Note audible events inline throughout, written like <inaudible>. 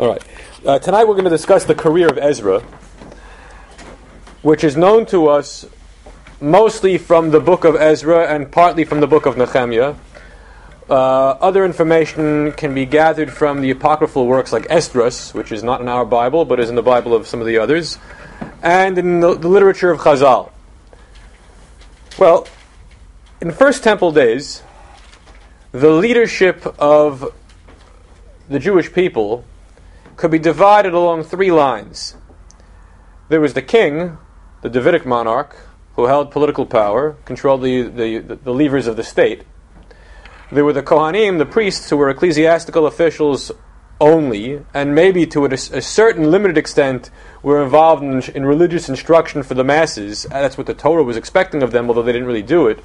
All right. Uh, tonight we're going to discuss the career of Ezra, which is known to us mostly from the book of Ezra and partly from the book of Nehemiah. Uh, other information can be gathered from the apocryphal works like Esdras, which is not in our Bible but is in the Bible of some of the others, and in the, the literature of Chazal. Well, in First Temple days, the leadership of the Jewish people could be divided along three lines. There was the king, the Davidic monarch, who held political power, controlled the, the, the levers of the state. There were the Kohanim, the priests, who were ecclesiastical officials only, and maybe to a, a certain limited extent were involved in, in, religious instruction for the masses. That's what the Torah was expecting of them, although they didn't really do it.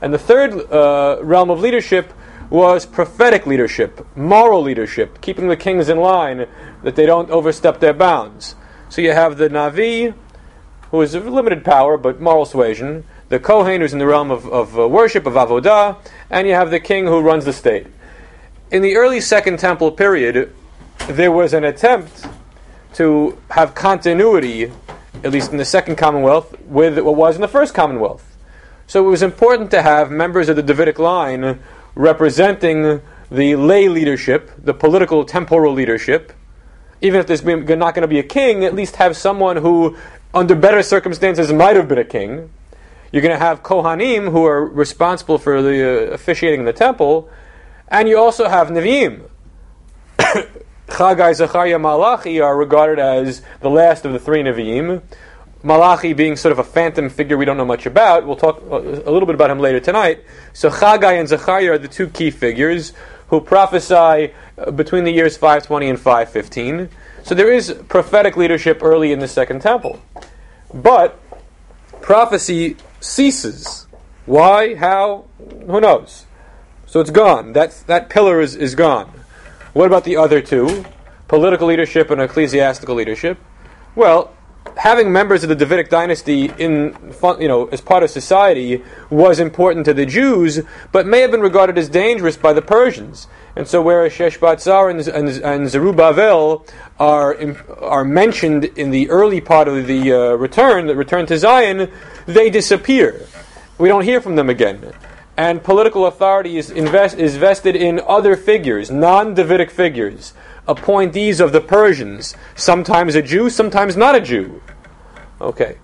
And the third uh, realm of leadership was prophetic leadership, moral leadership, keeping the kings in line that they don't overstep their bounds. So you have the Navi, who is of limited power but moral suasion, the Kohen, who's in the realm of, of uh, worship, of Avodah, and you have the king who runs the state. In the early Second Temple period, there was an attempt to have continuity, at least in the Second Commonwealth, with what was in the First Commonwealth. So it was important to have members of the Davidic line representing the lay leadership, the political temporal leadership. Even if there's not going to be a king, at least have someone who, under better circumstances, might have been a king. You're going to have Kohanim who are responsible for the uh, officiating in the temple, and you also have Nevi'im. <coughs> Chagai, Zechariah, Malachi are regarded as the last of the three Nevi'im. Malachi being sort of a phantom figure we don't know much about. We'll talk a little bit about him later tonight. So Chagai and Zechariah are the two key figures who prophesy uh, between the years 520 and 515. So there is prophetic leadership early in the Second Temple. But prophecy ceases. Why? How? Who knows? So it's gone. That, that pillar is, is gone. What about the other two? Political leadership and ecclesiastical leadership. Well, having members of the Davidic dynasty in, you know, as part of society was important to the Jews, but may have been regarded as dangerous by the Persians. And so, whereas Sheshbatzar and, and, and Zerubbabel are are mentioned in the early part of the uh, return, the return to Zion, they disappear. We don't hear from them again. And political authority is, invest, is vested in other figures, non Davidic figures appointees of the Persians, sometimes a Jew, sometimes not a Jew. Okay.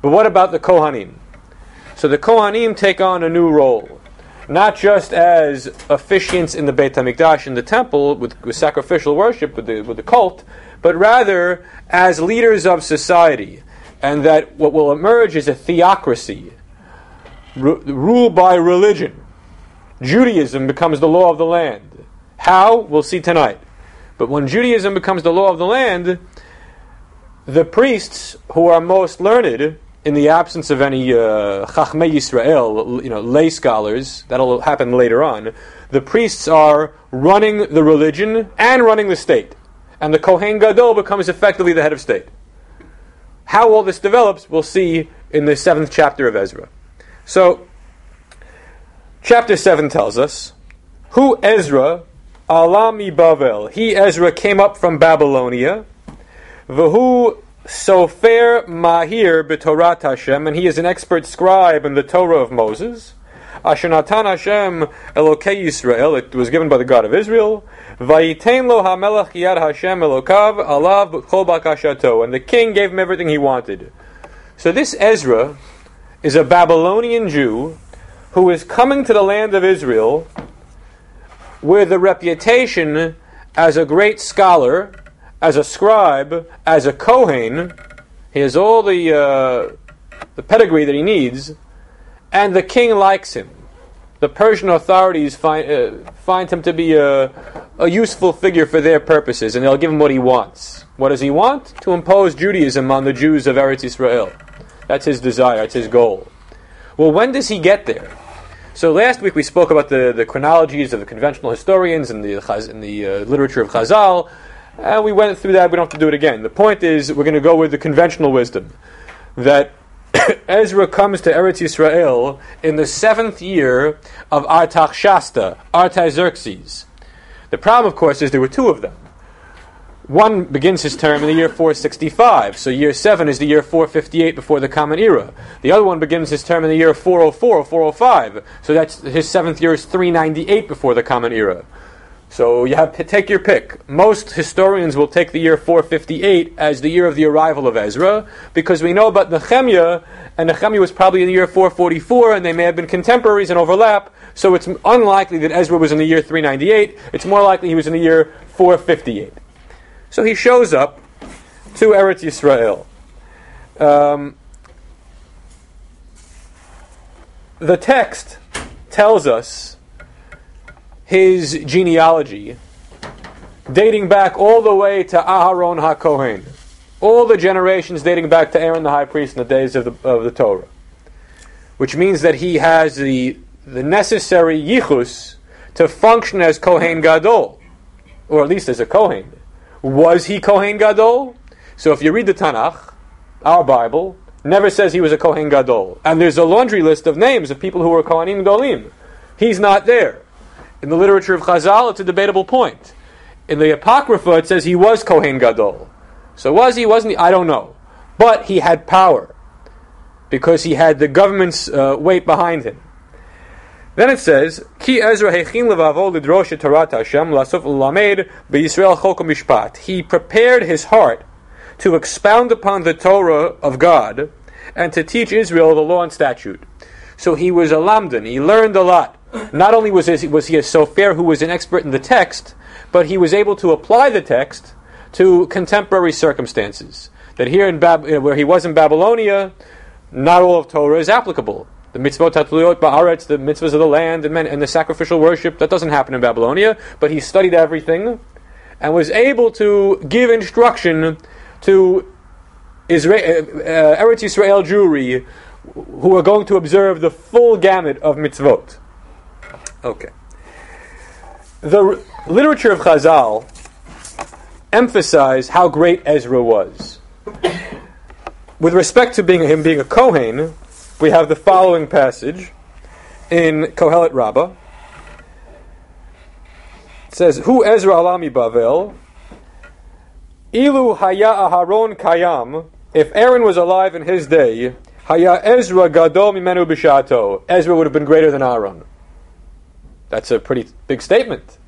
But what about the Kohanim? So the Kohanim take on a new role, not just as officiants in the Beit HaMikdash, in the temple, with, with sacrificial worship, with the, with the cult, but rather as leaders of society. And that what will emerge is a theocracy, r- ruled by religion. Judaism becomes the law of the land. How? We'll see tonight. But when Judaism becomes the law of the land, the priests who are most learned, in the absence of any uh, Chachmei Yisrael, you know, lay scholars, that'll happen later on, the priests are running the religion and running the state. And the Kohen Gadol becomes effectively the head of state. How all this develops, we'll see in the seventh chapter of Ezra. So, chapter 7 tells us who Ezra Alami Bavel. He, Ezra, came up from Babylonia. Vahu Sofer Mahir b'Torat Hashem, and he is an expert scribe in the Torah of Moses. Ashanatan Hashem Elokei Yisrael, it was given by the God of Israel. Vayitein lo hamelach yad Hashem Elokav alav b'chol bakashato, and the king gave him everything he wanted. So this Ezra is a Babylonian Jew who is coming to the land of Israel with a reputation as a great scholar, as a scribe, as a Kohen. He has all the, uh, the pedigree that he needs, and the king likes him. The Persian authorities find, uh, find him to be a, a useful figure for their purposes, and they'll give him what he wants. What does he want? To impose Judaism on the Jews of Eretz Israel. That's his desire, that's his goal. Well, when does he get there? So last week we spoke about the, the chronologies of the conventional historians and the, in the uh, literature of Chazal, and we went through that. We don't have to do it again. The point is, we're going to go with the conventional wisdom that <coughs> Ezra comes to Eretz Yisrael in the seventh year of Artaxerxes, Artaxerxes. The problem, of course, is there were two of them. One begins his term in the year 465, so year 7 is the year 458 before the Common Era. The other one begins his term in the year 404 or 405, so that's his seventh year is 398 before the Common Era. So you have take your pick. Most historians will take the year 458 as the year of the arrival of Ezra, because we know about Nehemiah, and Nehemiah was probably in the year 444, and they may have been contemporaries and overlap. So it's unlikely that Ezra was in the year 398. It's more likely he was in the year 458. So he shows up to Eretz Yisrael. Um, the text tells us his genealogy, dating back all the way to Aharon HaKohen, all the generations dating back to Aaron the high priest in the days of the, of the Torah, which means that he has the, the necessary yichus to function as Kohen Gadol, or at least as a Kohen. Was he Kohen Gadol? So if you read the Tanakh, our Bible, never says he was a Kohen Gadol. And there's a laundry list of names of people who were Kohanim Golim. He's not there. In the literature of Chazal, it's a debatable point. In the Apocrypha, it says he was Kohen Gadol. So was he, wasn't he? I don't know. But he had power because he had the government's uh, weight behind him. Then it says, Ki Ezra hechin levavo lidrosh Torah Hashem lasuf lamed beYisrael chok mishpat. He prepared his heart to expound upon the Torah of God and to teach Israel the law and statute. So he was a lamdan. He learned a lot. Not only was he, was he a sofer who was an expert in the text, but he was able to apply the text to contemporary circumstances. That here in Bab- where he was in Babylonia, not all of Torah is applicable the mitzvot tatluyot ba'aretz, the mitzvahs of the land, and, men, and the sacrificial worship. That doesn't happen in Babylonia, but he studied everything and was able to give instruction to Israel, uh, uh, Eretz Yisrael Jewry who are going to observe the full gamut of mitzvot. Okay. The r- literature of Chazal emphasize how great Ezra was. With respect to being him being a Kohen, we have the following passage in Kohelet Rabbah. It says, "Who Ezra alami Bavel? Ilu haya Aharon kayam. If Aaron was alive in his day, haya Ezra gadol mimenu b'shato. Ezra would have been greater than Aaron. That's a pretty big statement.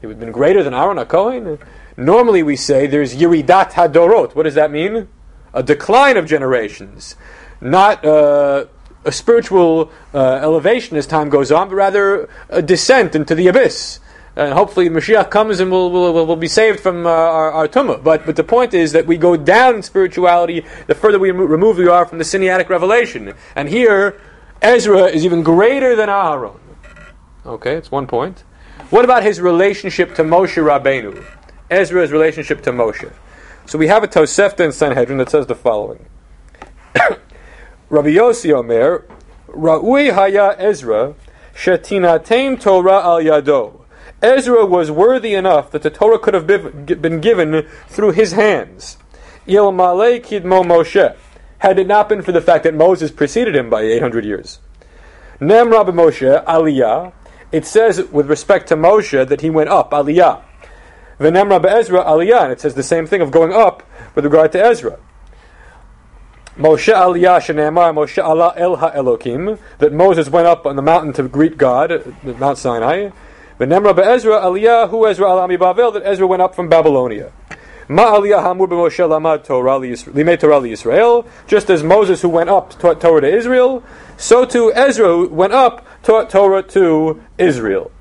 He would have been greater than Aaron HaKohen. Normally we say there's Yiridat Hadorot. What does that mean? A decline of generations not uh, a spiritual uh, elevation as time goes on, but rather a descent into the abyss. And hopefully Mashiach comes and we'll, we'll, we'll be saved from uh, our, our tumah. But, but the point is that we go down in spirituality the further we remove we are from the Sinaitic revelation. And here, Ezra is even greater than Aaron. Okay, it's one point. What about his relationship to Moshe Rabbeinu? Ezra's relationship to Moshe. So we have a Tosefta in Sanhedrin that says the following. <coughs> Rabbi Yossi Omer, Ra'ui Haya Ezra, Shetinatain Torah al Yado. Ezra was worthy enough that the Torah could have been given through his hands. Il Malay Kidmo Moshe, had it not been for the fact that Moses preceded him by 800 years. Nem Rabbi Moshe, Aliyah, it says with respect to Moshe that he went up, Aliyah. Venem Rabbi Ezra, Aliyah, and it says the same thing of going up with regard to Ezra. Moshe Aliyah Shenemar Moshe Allah El HaElokim that Moses went up on the mountain to greet God, Mount Sinai. V'nemra be'Ezra Aliyah Hu Ezra Alami Bavel that Ezra went up from Babylonia. Ma Aliyah Hamur b'Moshe Lamad Torah Torah Yisrael. Just as Moses who went up taught Torah to Israel, so too Ezra who went up taught Torah to Israel.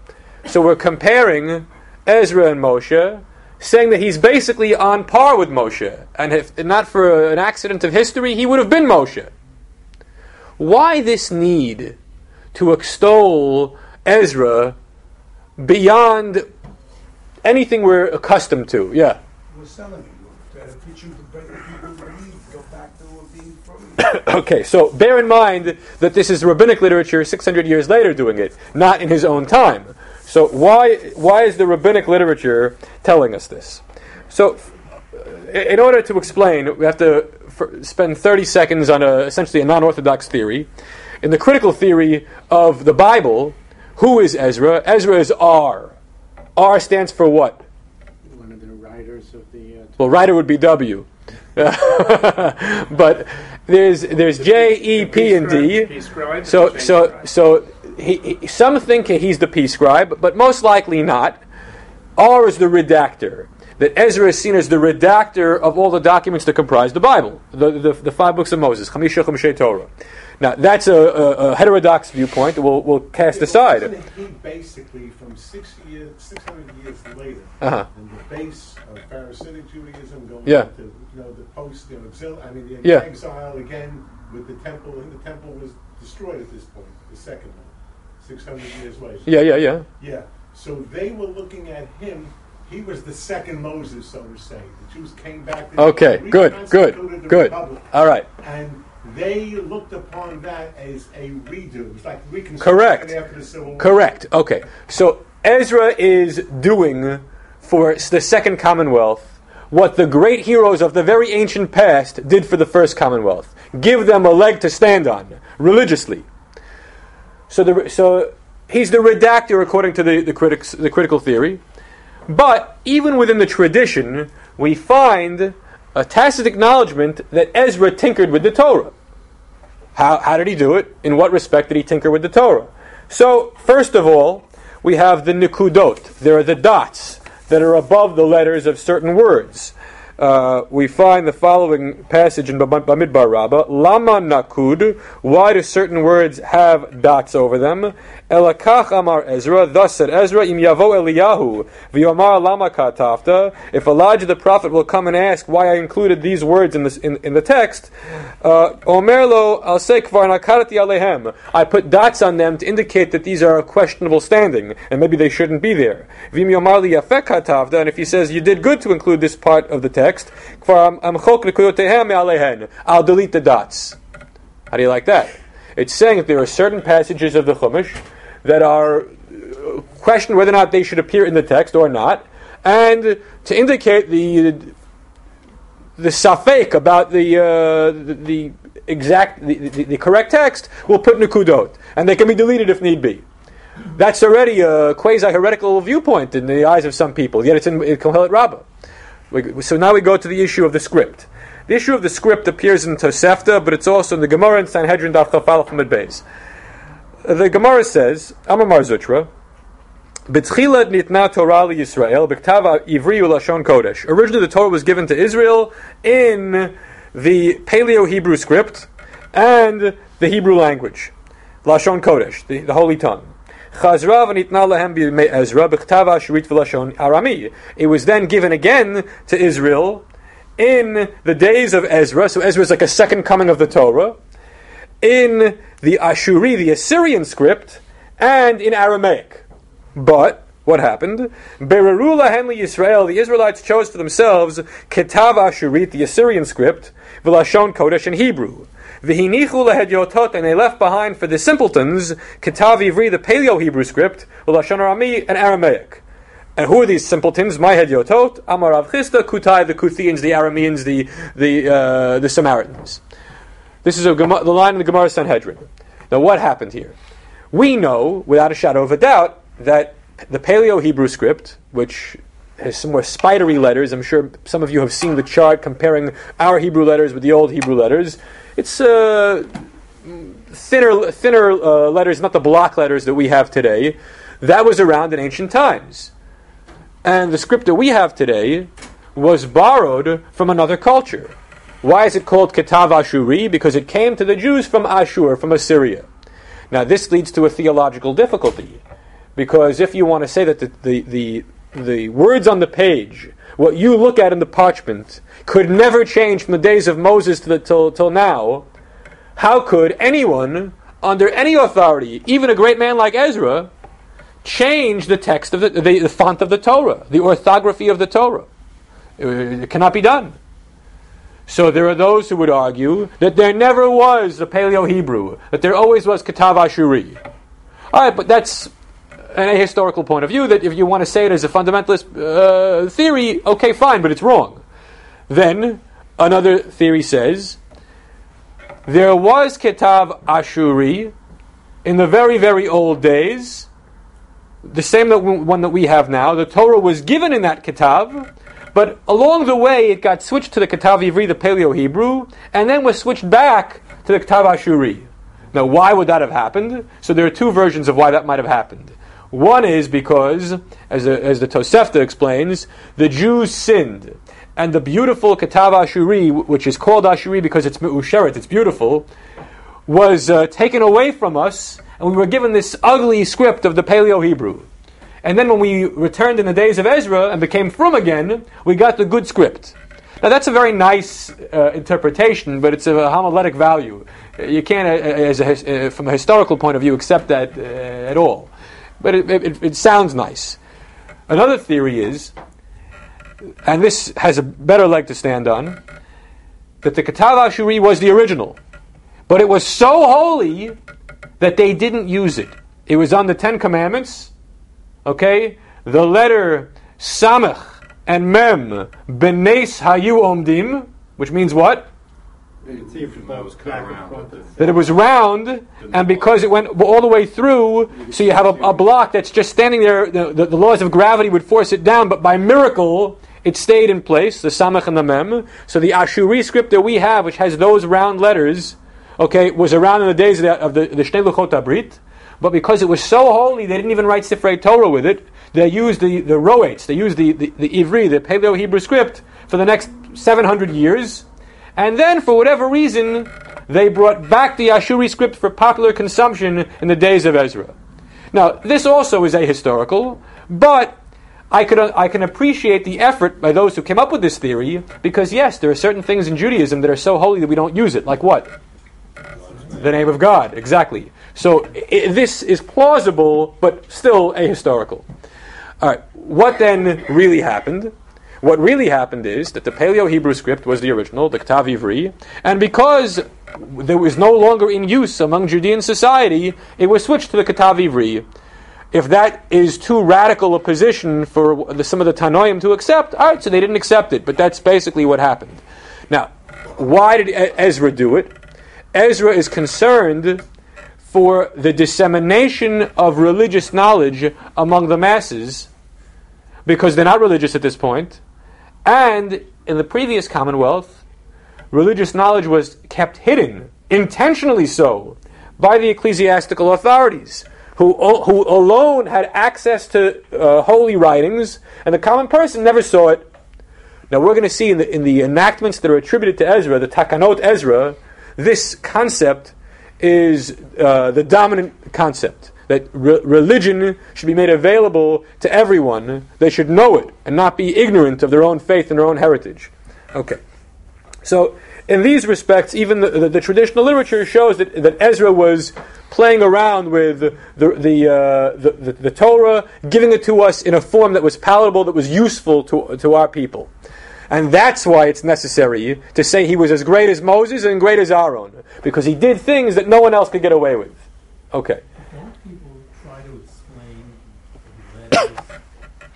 So we're comparing Ezra and Moshe saying that he's basically on par with Moshe, and if not for an accident of history, he would have been Moshe. Why this need to extol Ezra beyond anything we're accustomed to? Yeah. <coughs> okay, so bear in mind that this is rabbinic literature 600 years later doing it, not in his own time. So why why is the rabbinic literature telling us this? So, in order to explain, we have to spend 30 seconds on a, essentially a non-orthodox theory. In the critical theory of the Bible, who is Ezra? Ezra is R. R stands for what? One of the writers of the. Uh, well, writer would be W. <laughs> but there's there's J, E, P, and D. So so so he, he, some think he's the P scribe, but most likely not. R is the redactor. That Ezra is seen as the redactor of all the documents that comprise the Bible, the, the, the five books of Moses, Chamisha Chamishay Torah. Now that's a, a, a, heterodox viewpoint that we'll, we'll cast aside. He basically, from six years, six hundred years later, uh-huh. and the base of Pharisaic Judaism going yeah. to you know the post you know, exil, I mean the yeah. exile again with the temple, and the temple was destroyed at this point, the second one, six hundred years later. Yeah, yeah, yeah. Yeah. So they were looking at him. He was the second Moses, so to say. The Jews came back. Okay, good, good, good. All right. And they looked upon that as a redo. It was like reconstruction Correct. after the Civil War. Correct. Okay. So Ezra is doing for the Second Commonwealth what the great heroes of the very ancient past did for the First Commonwealth. Give them a leg to stand on religiously. So the so he's the redactor according to the, the critics the critical theory. But even within the tradition, we find a tacit acknowledgement that Ezra tinkered with the Torah. How, how did he do it? In what respect did he tinker with the Torah? So, first of all, we have the nikudot. There are the dots that are above the letters of certain words uh, we find the following passage in Bamidbar Rabbah: Lama nakud. Why do certain words have dots over them? Elakach amar Ezra. Thus said Ezra: Im yavo Eliyahu v'yomar lama. If Elijah the prophet will come and ask why I included these words in, this, in, in the text, uh, Omerlo al kvar nakarati alehem. I put dots on them to indicate that these are questionable standing and maybe they shouldn't be there. V'im yomar li katafta. And if he says you did good to include this part of the text text, I'll delete the dots. How do you like that? It's saying that there are certain passages of the Chumash that are uh, questioned whether or not they should appear in the text or not, and to indicate the the safek about the, uh, the, the exact the, the, the, correct text, we'll put nikudot, and they can be deleted if need be. That's already a quasi heretical viewpoint in the eyes of some people. Yet it's in, in Kohelet Rabbah. So now we go to the issue of the script. The issue of the script appears in Tosefta, but it's also in the Gemara in Sanhedrin Daf Chafal Beis. The Gemara says, Amar Zutra, B'tchila nitna Torah Yisrael, b'ktava ivri ulashon kodesh. Originally the Torah was given to Israel in the Paleo-Hebrew script and the Hebrew language. Lashon kodesh, the, the holy tongue. It was then given again to Israel in the days of Ezra. So Ezra is like a second coming of the Torah. In the Ashuri, the Assyrian script, and in Aramaic. But what happened? Berarula Henley Israel, the Israelites chose for themselves Ketav Ashurit, the Assyrian script, Vilashon Kodesh in Hebrew. V'hinichu lehedyotot, and they left behind for the simpletons, Ketav Ivri, the Paleo Hebrew script, Lashon Arami, and Aramaic. And who are these simpletons? My Hedyotot, Amar Rav Chisda, Kutai, the Kuthians, the Arameans, the, the, uh, the Samaritans. This is a, the line in the Gemara Sanhedrin. Now, what happened here? We know, without a shadow of a doubt, that the Paleo Hebrew script, which has some more spidery letters, I'm sure some of you have seen the chart comparing our Hebrew letters with the old Hebrew letters. It's uh, thinner, thinner uh, letters, not the block letters that we have today. That was around in ancient times. And the script that we have today was borrowed from another culture. Why is it called Ketav Ashuri? Because it came to the Jews from Ashur, from Assyria. Now, this leads to a theological difficulty. Because if you want to say that the, the, the, the words on the page, what you look at in the parchment, could never change from the days of Moses to the, till, till now, how could anyone, under any authority, even a great man like Ezra, change the text of the, the, the font of the Torah, the orthography of the Torah? It, it cannot be done. So there are those who would argue that there never was a Paleo Hebrew, that there always was Ketav Ashuri. All right, but that's an ahistorical point of view. That if you want to say it as a fundamentalist uh, theory, okay, fine, but it's wrong. Then another theory says there was Ketav Ashuri in the very, very old days, the same that one that we have now. The Torah was given in that Ketav, But along the way, it got switched to the Katav Ivri, the Paleo Hebrew, and then was switched back to the Katav Ashuri. Now, why would that have happened? So there are two versions of why that might have happened. One is because, as the, as the Tosefta explains, the Jews sinned. And the beautiful Katav Ashuri, which is called Ashuri because it's Me'usheret, it's beautiful, was uh, taken away from us, and we were given this ugly script of the Paleo Hebrew. And then when we returned in the days of Ezra and became from again, we got the good script. Now that's a very nice uh, interpretation, but it's a homiletic value. You can't, uh, as a, uh, from a historical point of view, accept that uh, at all. But it, it, it, sounds nice. Another theory is, and this has a better leg to stand on, that the Katav Ashuri was the original. But it was so holy that they didn't use it. It was on the Ten Commandments. Okay? The letter Samech and Mem Benes Hayu Omdim, which means what? That it was round, and because it went all the way through, so you have a, a block that's just standing there. The, the, the, laws of gravity would force it down, but by miracle, it stayed in place. The samach and the mem. So the Ashuri script that we have, which has those round letters, okay, was around in the days of the, the, the Shnei Luchot Abrit, but because it was so holy, they didn't even write Sifrei Torah with it. They used the, the Roates, they used the, the, the Ivri, the Paleo Hebrew script, for the next 700 years. And then, for whatever reason, they brought back the Ashuri script for popular consumption in the days of Ezra. Now, this also is ahistorical, but I, could, uh, I can appreciate the effort by those who came up with this theory, because yes, there are certain things in Judaism that are so holy that we don't use it. Like what? The name of God, exactly. So I- this is plausible, but still ahistorical. All right, what then really happened? What really happened is that the Paleo Hebrew script was the original, the Ktav Ivri, and because there was no longer in use among Judean society, it was switched to the Ktav Ivri. If that is too radical a position for the, some of the Tanoim to accept, all right, so they didn't accept it, but that's basically what happened. Now, why did Ezra do it? Ezra is concerned for the dissemination of religious knowledge among the masses because they're not religious at this point. And in the previous Commonwealth, religious knowledge was kept hidden, intentionally so, by the ecclesiastical authorities, who, who alone had access to uh, holy writings, and the common person never saw it. Now, we're going to see in the, in the enactments that are attributed to Ezra, the Takanot Ezra, this concept is uh, the dominant concept that re- religion should be made available to everyone. They should know it and not be ignorant of their own faith and their own heritage. Okay. So, in these respects, even the, the, the traditional literature shows that, that Ezra was playing around with the, the, uh, the, the, Torah, giving it to us in a form that was palatable, that was useful to, to our people. And that's why it's necessary to say he was as great as Moses and great as Aaron, because he did things that no one else could get away with. Okay. Don't people try to explain letters?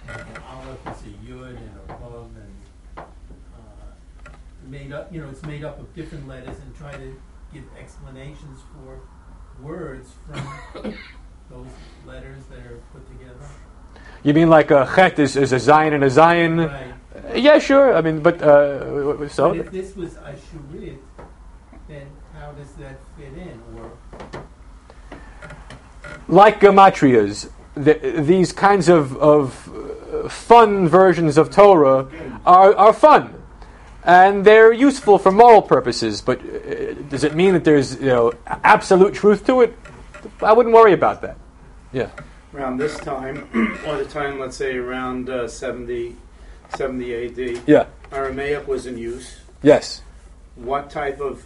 An aleph is a yud and a vav, and uh, made up. You know, it's made up of different letters, and try to give explanations for words from those letters that are put together. You mean like a chet is, is a Zayin and a Zayin? Right. Yeah, sure. I mean, but uh, so But if this was Ashurit, then how does that fit in? Or like gematrias, the, these kinds of, of uh, fun versions of Torah are, are fun. And they're useful for moral purposes, but uh, does it mean that there's you know absolute truth to it? I wouldn't worry about that. Yeah. around this time, <clears throat> or the time, let's say around uh, 70, 70 AD, Yeah. Aramaic was in use. Yes. What type of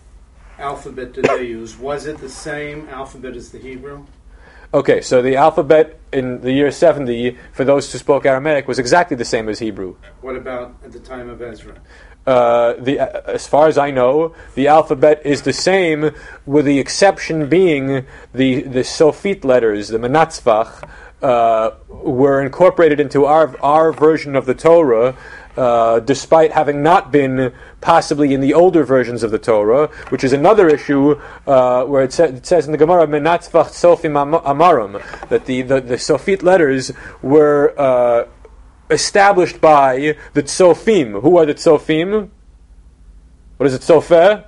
alphabet did they use? Was it the same alphabet as the Hebrew? Okay, so the alphabet in the year 70 for those who spoke Aramaic was exactly the same as Hebrew. What about at the time of Ezra? Uh, the, uh, as far as I know, the alphabet is the same, with the exception being the the Sophit letters, the Menatzvach, uh, were incorporated into our our version of the Torah. Uh, despite having not been possibly in the older versions of the Torah, which is another issue uh, where it, sa- it says in the Gemara, "Menatzvach Sofim Amarim," that the, the, the Sophit letters were uh, established by the Tzofim. Who are the Tzofim? What is it, Tzofeh?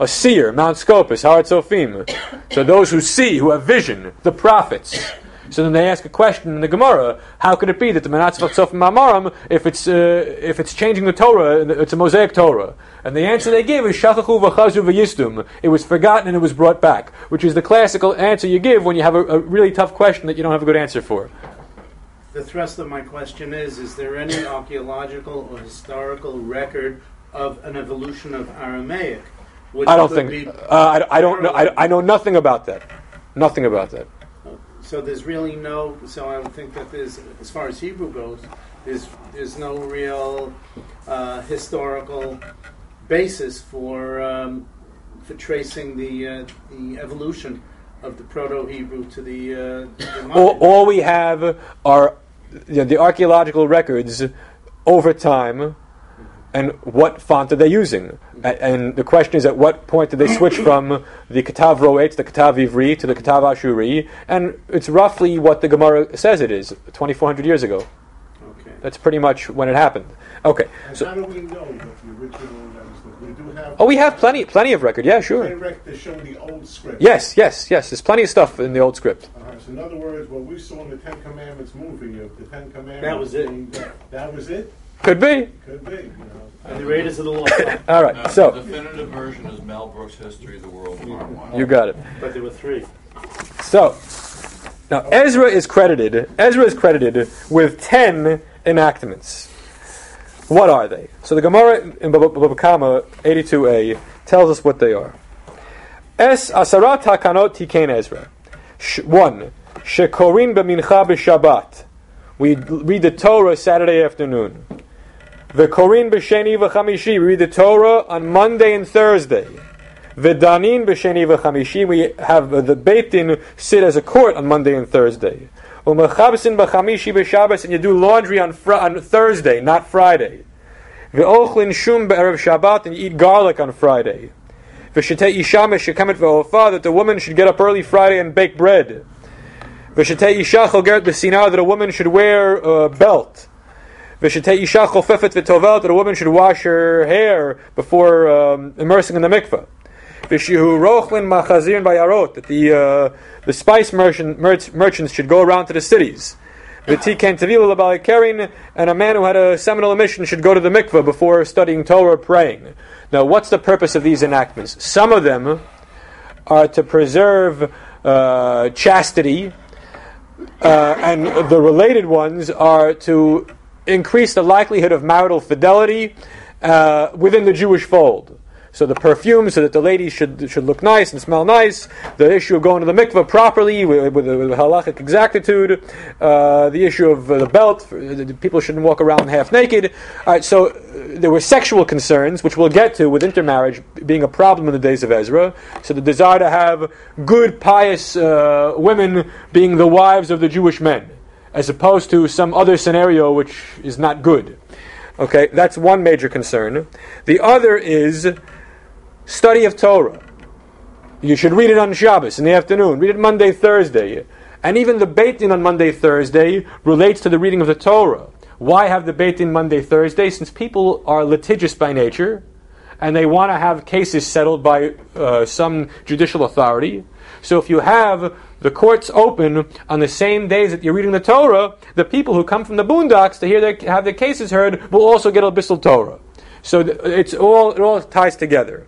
A seer, Mount Scopus, Har Tzofim. <coughs> So those who see, who have vision, the prophets. So then they ask a question in the Gemara: How could it be that the Menatzvach Tzofim Mamaram, if it's uh, if it's changing the Torah, it's a Mosaic Torah? And the answer they give is Shachachu v'chazu v'yistum. It was forgotten and it was brought back, which is the classical answer you give when you have a, a really tough question that you don't have a good answer for. The thrust of my question is: Is there any archaeological or historical record of an evolution of Aramaic? I don't think. Uh, I, I don't know. I, I know nothing about that. Nothing about that. So there's really no. So I would think that there's, as far as Hebrew goes, there's there's no real uh, historical basis for um, for tracing the uh, the evolution of the Proto-Hebrew to the. Uh, the All, all we have are you know, the archaeological records over time and what font are they using? A- And the question is, at what point did they switch from the Katav Roet to the Katav Ivri to the Katav Ashuri? And it's roughly what the Gemara says it is, 2,400 years ago. Okay. That's pretty much when it happened. Okay. And So, how do we know that the original, that we do have. oh, we have plenty, plenty of record. Yeah, sure. rec- they show the old script. Yes, yes, yes. There's plenty of stuff in the old script. Uh, so in other words, what we saw in the Ten Commandments movie of the Ten Commandments. That was it. that, that was it? Could be. Could be, you know. And the Raiders of the Lost <laughs> All right. Now, So the definitive version is Mel Brooks' History of the World Part One. you got it. But there were three. So, now Ezra is credited. Ezra is credited with ten enactments. What are they? So the Gemara in Baba Baba Kama 82a tells us what they are. Es asarat hakanot tikein Ezra. Sh- one, shekorin b'mincha b'shabbat. We read the Torah Saturday afternoon. V'korin b'sheni v'chamishi. We read the Torah on Monday and Thursday. V'danin b'sheni v'chamishi. We have the Beit Din sit as a court on Monday and Thursday. U'mechabsin b'chamishi b'Shabbos. And you do laundry on, fr- on Thursday, not Friday. V'ochlin shum b'erev Shabbat. And you eat garlic on Friday. V'shetei isha meshekamet v'ofa. That the woman should get up early Friday and bake bread. V'shetei isha cholgeret b'sinah. That a woman should wear a belt. That a woman should wash her hair before um, immersing in the mikveh. That the uh, the spice merchant, merch, merchants should go around to the cities. L'balikerin. And a man who had a seminal emission should go to the mikveh before studying Torah or praying. Now, what's the purpose of these enactments? Some of them are to preserve uh, chastity, uh, and the related ones are to increase the likelihood of marital fidelity uh, within the Jewish fold. So the perfume, so that the ladies should should look nice and smell nice. The issue of going to the mikveh properly with, with, with halachic exactitude. Uh, the issue of uh, the belt, people shouldn't walk around half naked. All right, so uh, there were sexual concerns, which we'll get to with intermarriage being a problem in the days of Ezra. So the desire to have good, pious uh, women being the wives of the Jewish men, as opposed to some other scenario which is not good. Okay, that's one major concern. The other is study of Torah. You should read it on Shabbos in the afternoon. Read it Monday, Thursday. And even the Beit Din on Monday, Thursday relates to the reading of the Torah. Why have the Beit Din Monday, Thursday? Since people are litigious by nature and they want to have cases settled by uh, some judicial authority. So if you have the courts open on the same days that you're reading the Torah, the people who come from the boondocks to hear their, have their cases heard will also get a Bissel Torah. So it's all it all ties together.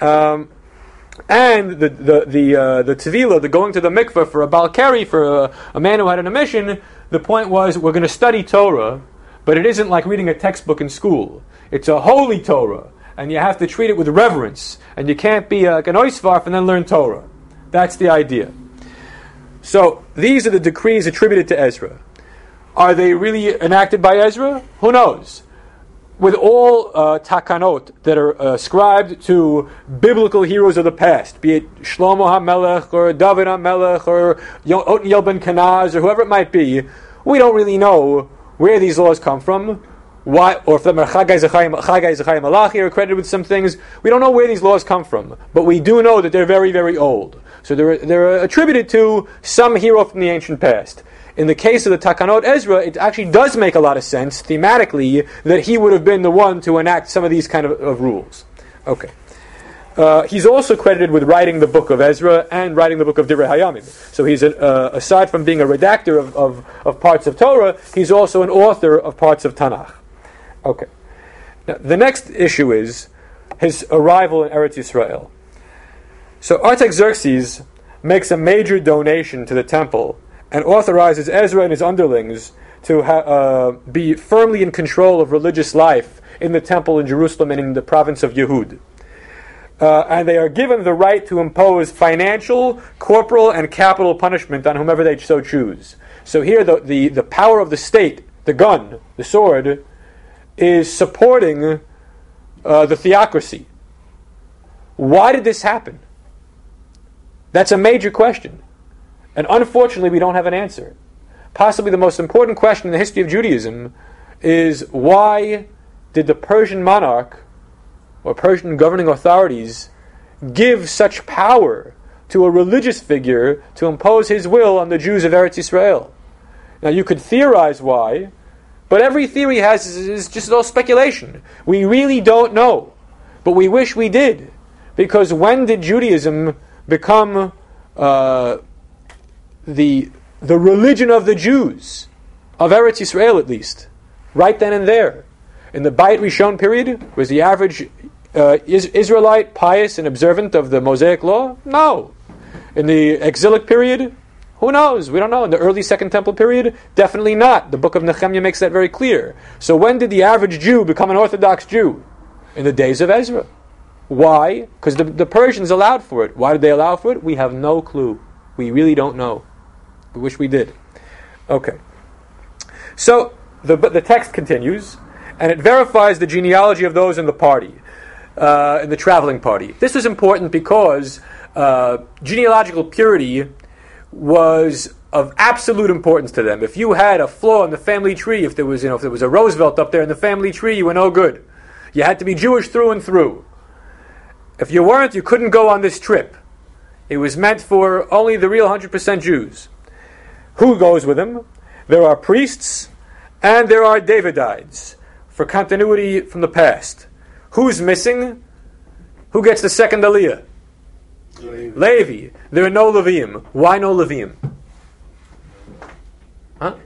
Um, and the the the uh, the tevila, the going to the mikveh for a balkari for a, a man who had an emission. The point was we're going to study Torah, but it isn't like reading a textbook in school. It's a holy Torah, and you have to treat it with reverence. And you can't be like an oisvarf and then learn Torah. That's the idea. So these are the decrees attributed to Ezra. Are they really enacted by Ezra? Who knows? with all uh, takanot that are uh, ascribed to biblical heroes of the past, be it Shlomo HaMelech or David HaMelech or Otniel ben Kenaz or whoever it might be, we don't really know where these laws come from. Why, or if the Chagai Zechayim Malachi are credited with some things, we don't know where these laws come from, but we do know that they're very, very old. So they're, they're attributed to some hero from the ancient past. in the case of the Takanot Ezra, it actually does make a lot of sense thematically that he would have been the one to enact some of these kind of, of rules. Okay. Uh, he's also credited with writing the book of Ezra and writing the book of Divrei Hayamim. So he's a, uh, aside from being a redactor of, of, of parts of Torah, he's also an author of parts of Tanakh. Okay. Now, the next issue is his arrival in Eretz Yisrael. So Artaxerxes makes a major donation to the temple and authorizes Ezra and his underlings to ha- uh, be firmly in control of religious life in the temple in Jerusalem and in the province of Yehud. Uh, and they are given the right to impose financial, corporal, and capital punishment on whomever they so choose. So here, the, the, the power of the state, the gun, the sword, is supporting uh, the theocracy. Why did this happen? That's a major question. And unfortunately, we don't have an answer. Possibly the most important question in the history of Judaism is why did the Persian monarch or Persian governing authorities give such power to a religious figure to impose his will on the Jews of Eretz Israel? Now, you could theorize why, but every theory has is just all speculation. We really don't know, but we wish we did, because when did Judaism become uh, the the religion of the Jews of Eretz Israel, at least, right then and there? In the Bayit Rishon period, was the average uh, is Israelite pious and observant of the Mosaic law? No. In the exilic period, who knows? We don't know. In the early Second Temple period, definitely not. The book of Nehemiah makes that very clear. So when did the average Jew become an Orthodox Jew? In the days of Ezra. Why? Because the, the Persians allowed for it. Why did they allow for it? We have no clue. We really don't know. We wish we did. Okay. So the, the text continues, and it verifies the genealogy of those in the party, uh, in the traveling party. This is important because uh, genealogical purity was of absolute importance to them. If you had a flaw in the family tree, if there was, you know, if there was a Roosevelt up there in the family tree, you were no good. You had to be Jewish through and through. If you weren't, you couldn't go on this trip. It was meant for only the real 100% Jews. Who goes with them? There are priests and there are Davidites for continuity from the past. Who's missing? Who gets the second Aliyah? Levi. Levi. There are no Levim. Why no Levim? Huh?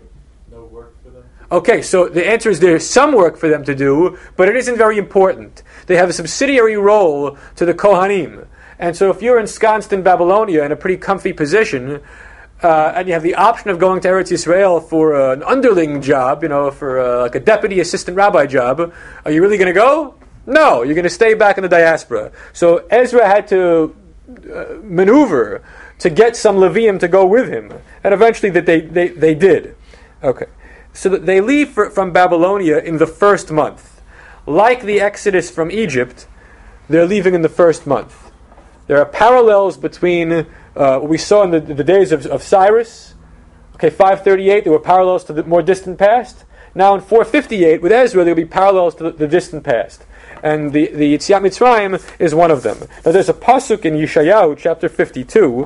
No work for them? Okay, so the answer is there's some work for them to do, but it isn't very important. They have a subsidiary role to the Kohanim. And so if you're ensconced in Babylonia in a pretty comfy position, uh, and you have the option of going to Eretz Yisrael for uh, an underling job, you know, for uh, like a deputy assistant rabbi job, are you really going to go? No, you're going to stay back in the diaspora. So Ezra had to uh, maneuver to get some Levium to go with him, and eventually that they, they, they did. Okay, so that they leave for, from Babylonia in the first month, like the Exodus from Egypt. They're leaving in the first month. There are parallels between uh, what we saw in the, the days of, of Cyrus. Okay, 538, there were parallels to the more distant past. Now in 458, with Ezra, there will be parallels to the, the distant past. And the, the Yetziat Mitzrayim is one of them. Now there's a pasuk in Yeshayahu, chapter 52,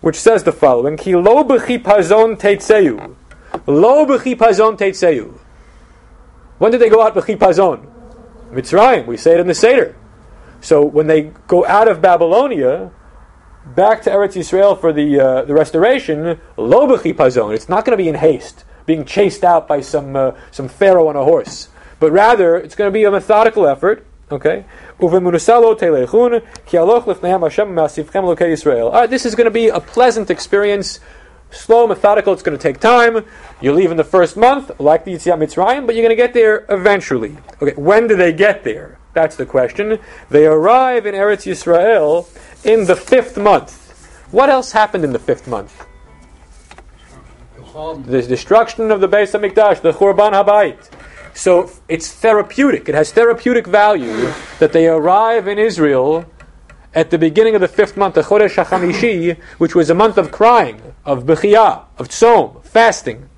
which says the following, Ki lo b'chipazon teitzeu. Lo b'chipazon teitzeu. When did they go out b'chipazon? Mitzrayim, we say it in the Seder. So when they go out of Babylonia, back to Eretz Yisrael for the uh, the restoration, lo b'chipazon. It's not going to be in haste, being chased out by some uh, some pharaoh on a horse, but rather it's going to be a methodical effort. Okay. All right, this is going to be a pleasant experience. Slow, methodical. It's going to take time. You leave in the first month, like the Yetziat Mitzrayim, but you're going to get there eventually. Okay, when do they get there? That's the question. They arrive in Eretz Yisrael in the fifth month. What else happened in the fifth month? The destruction of the Beis Hamikdash, the Churban Habayit. So it's therapeutic. It has therapeutic value that they arrive in Israel at the beginning of the fifth month, the Chodesh HaChamishi, which was a month of crying, of Bechiyah, of Tzom, fasting.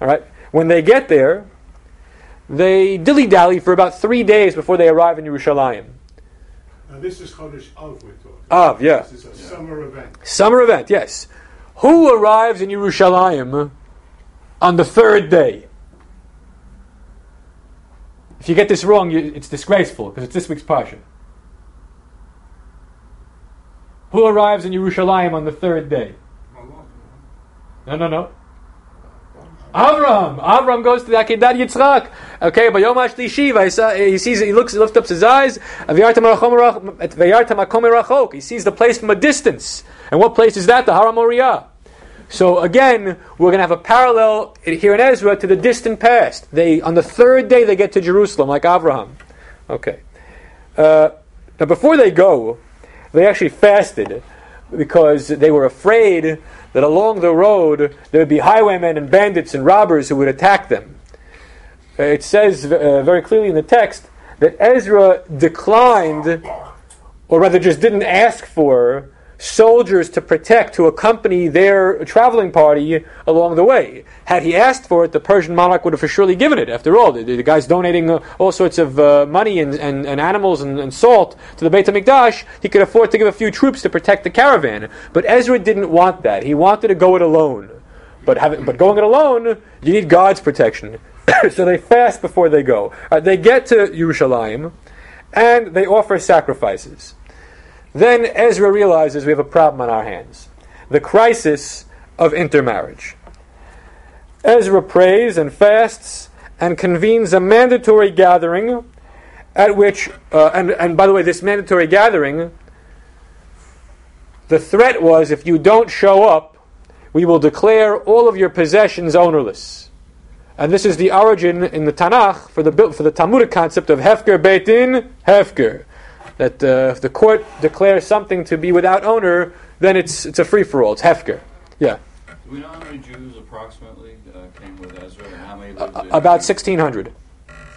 All right. When they get there, they dilly dally for about three days before they arrive in Yerushalayim. Now this is Chodesh Av we're talking. Av, yeah. This is a summer event. Summer event, yes. Who arrives in Yerushalayim on the third day. If you get this wrong, you, it's disgraceful because it's this week's Pasha. Who arrives in Yerushalayim on the third day? No, no, no. Avram. Avram goes to the Akedat Yitzchak. Okay, but Yom HaShlishi, he sees, he looks, he lifts up his eyes. He sees the place from a distance. And what place is that? The Har Moriah. So again, we're going to have a parallel here in Ezra to the distant past. They on the third day they get to Jerusalem, like Abraham. Okay. Uh, now before they go, they actually fasted because they were afraid that along the road there would be highwaymen and bandits and robbers who would attack them. It says uh, very clearly in the text that Ezra declined, or rather just didn't ask for, soldiers to protect, to accompany their traveling party along the way. Had he asked for it, the Persian monarch would have for surely given it. After all, the, the guy's donating uh, all sorts of uh, money and, and, and animals and, and, salt to the Beit HaMikdash. He could afford to give a few troops to protect the caravan. But Ezra didn't want that. He wanted to go it alone. But, having, but going it alone, you need God's protection. <coughs> so they fast before they go. Uh, they get to Yerushalayim, and they offer sacrifices. Then Ezra realizes we have a problem on our hands the crisis of intermarriage. Ezra prays and fasts and convenes a mandatory gathering at which, uh, and, and by the way, this mandatory gathering, the threat was if you don't show up, we will declare all of your possessions ownerless. And this is the origin in the Tanakh for the for the Talmudic concept of Hefker Beit Din Hefker that uh, if the court declares something to be without owner, then it's it's a free for all. It's hefker. Yeah. Do we know how many Jews approximately uh, came with Ezra, and how many lived in? about sixteen hundred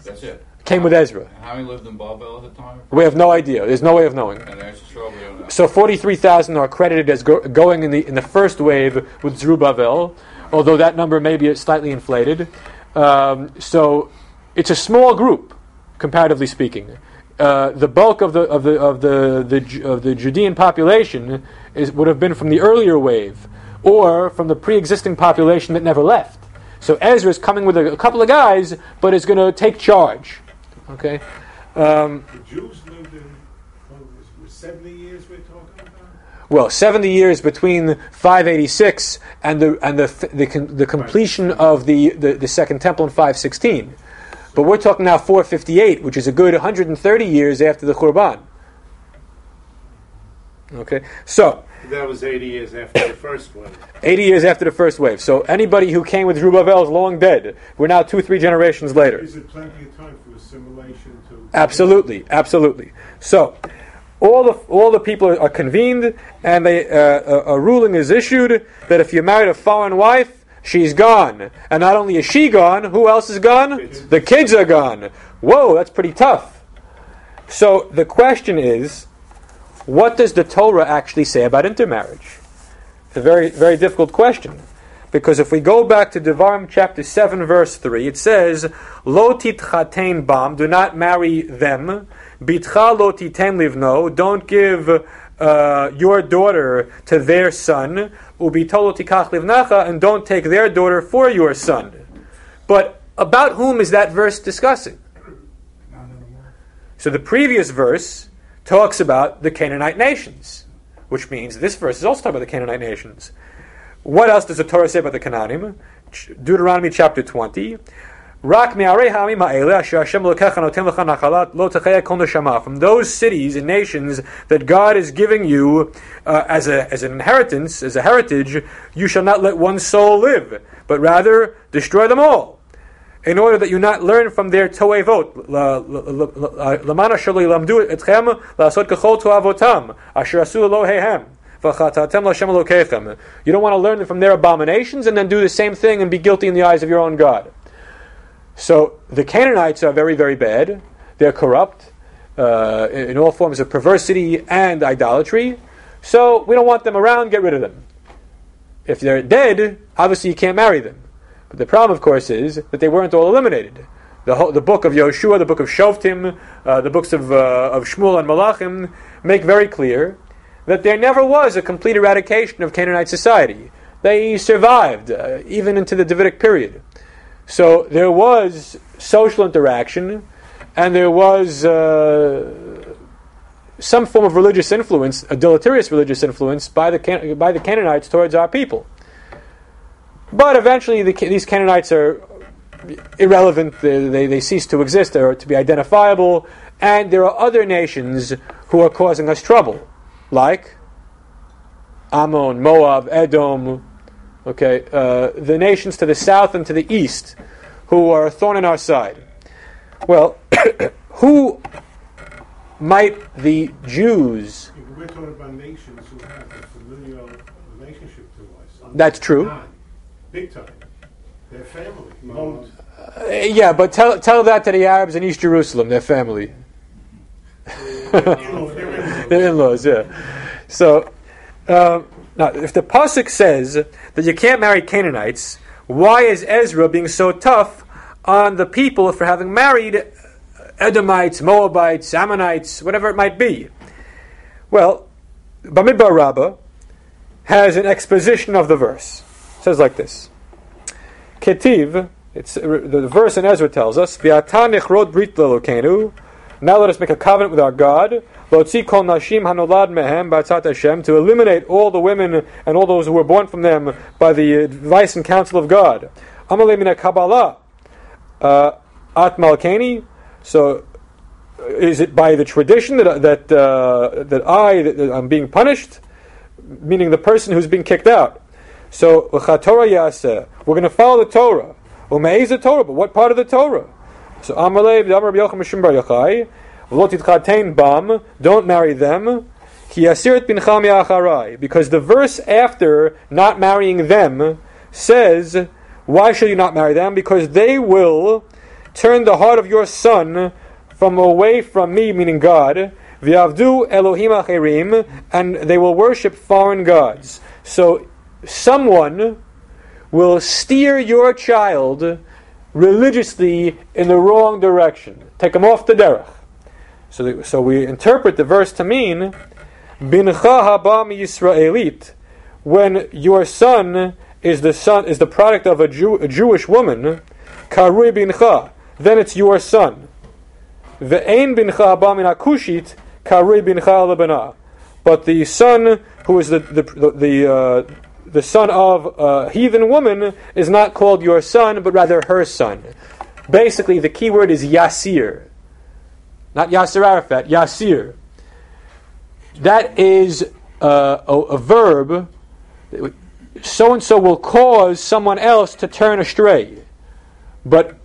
That's it. came with Ezra. And how many lived in Babel at the time? We have no idea. There's no way of knowing. And there's a we don't know. So forty-three thousand are credited as go- going in the in the first wave with Zerubbabel, although that number may be slightly inflated. Um, so it's a small group, comparatively speaking. Uh, the bulk of the of the of the, the of the Judean population is would have been from the earlier wave, or from the pre-existing population that never left. So Ezra is coming with a, a couple of guys, but is going to take charge. Okay. Um, The Jews lived in, what was, 70 years we're talking about? well, seventy years between 586 and the and the the, con- the completion of the, the, the second temple in 516. But we're talking now 458, which is a good 130 years after the Khurban. Okay, so That was 80 years after the first wave. 80 years after the first wave. So anybody who came with Zerubbabel is long dead. We're now two, three generations later. Is it plenty of time for assimilation to? Absolutely, absolutely. So, all the all the people are, are convened, and they, uh, a, a ruling is issued that if you married a foreign wife, she's gone. And not only is she gone, who else is gone? Kids. The kids are gone. Whoa, that's pretty tough. So the question is, what does the Torah actually say about intermarriage? It's a very very difficult question. Because if we go back to Devarim chapter 7, verse 3, it says, Lo titchatein bam, do not marry them. Bitcha lo titen livno, don't give uh, your daughter to their son. Ubitolo tikach livnacha, and don't take their daughter for your son. But about whom is that verse discussing? So the previous verse talks about the Canaanite nations, which means this verse is also talking about the Canaanite nations. What else does the Torah say about the Canaanim? Deuteronomy chapter 20. "Rak me'arei ha'amim ha'ele asher Hashem Elokecha noten lecha nachalat lo techea kol. From those cities and nations that God is giving you uh, as, a, as an inheritance, as a heritage, you shall not let one soul live, but rather destroy them all in order that you not learn from their toevot. Lamana. You don't want to learn from their abominations and then do the same thing and be guilty in the eyes of your own God. So the Canaanites are very, very bad. They're corrupt uh, in all forms of perversity and idolatry. So we don't want them around. Get rid of them. If they're dead, obviously you can't marry them. But the problem, of course, is that they weren't all eliminated. The, whole, the book of Yoshua, the book of Shoftim, uh, the books of, uh, of Shmuel and Malachim make very clear that there never was a complete eradication of Canaanite society. they survived uh, even into the Davidic period. So there was social interaction, and there was uh, some form of religious influence, a deleterious religious influence by the Can- by the Canaanites towards our people. But eventually, the, these Canaanites are irrelevant. They, they, they cease to exist or to be identifiable, and there are other nations who are causing us trouble, like Ammon, Moab, Edom, okay, uh, the nations to the south and to the east who are a thorn in our side. Well, <coughs> who might the Jews? We're talking about nations who have a familial relationship to us. That's true. Big time. Their family. Uh, yeah, but tell, tell that to the Arabs in East Jerusalem, their family. <laughs> Their in-laws, yeah. So, um, now, if the pasuk says that you can't marry Canaanites, why is Ezra being so tough on the people for having married Edomites, Moabites, Ammonites, whatever it might be? Well, Bamidbar Rabbah has an exposition of the verse. It says like this: Ketiv. It's the verse in Ezra tells us, brit lelokenu." Now let us make a covenant with our God. Lotzi kol nashim hanolad mehem b'atzat Hashem to eliminate all the women and all those who were born from them by the advice and counsel of God. Amalei Kabbalah uh, at malkeni. So, uh, is it by the tradition that that uh, that I that, that I'm being punished? Meaning the person who's being kicked out. So. We're going to follow the Torah. Umeis the Torah, but what part of the Torah? So Amalei b'damar b'yocham mishum yochai. Bam. Don't marry them. Ki yasirat bincham yacharai. Because the verse after not marrying them says, why should you not marry them? Because they will turn the heart of your son from away from me, meaning God. V'avdu Elohim acherim, and they will worship foreign gods. So someone will steer your child religiously in the wrong direction. Take him off the derech. So, the, so we interpret the verse to mean, Bincha haba Yisraelit, when your son is the son is the product of a, Jew, a Jewish woman, karui bincha, then it's your son. Ve'ein bincha haba min akushit, karui bincha lebana. But the son who is the the the, the uh, the son of a heathen woman is not called your son, but rather her son. Basically, the key word is Yasir. Not Yasser Arafat, Yasir. That is uh, a, a verb. So and so will cause someone else to turn astray. But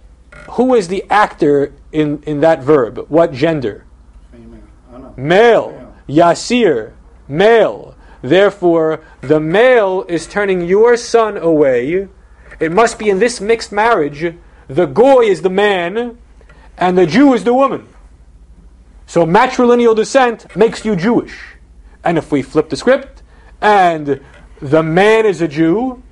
who is the actor in, in that verb? What gender? Male. Yasir. Male. Therefore, the male is turning your son away. It must be in this mixed marriage, the goy is the man, and the Jew is the woman. So matrilineal descent makes you Jewish. And if we flip the script, and the man is a Jew,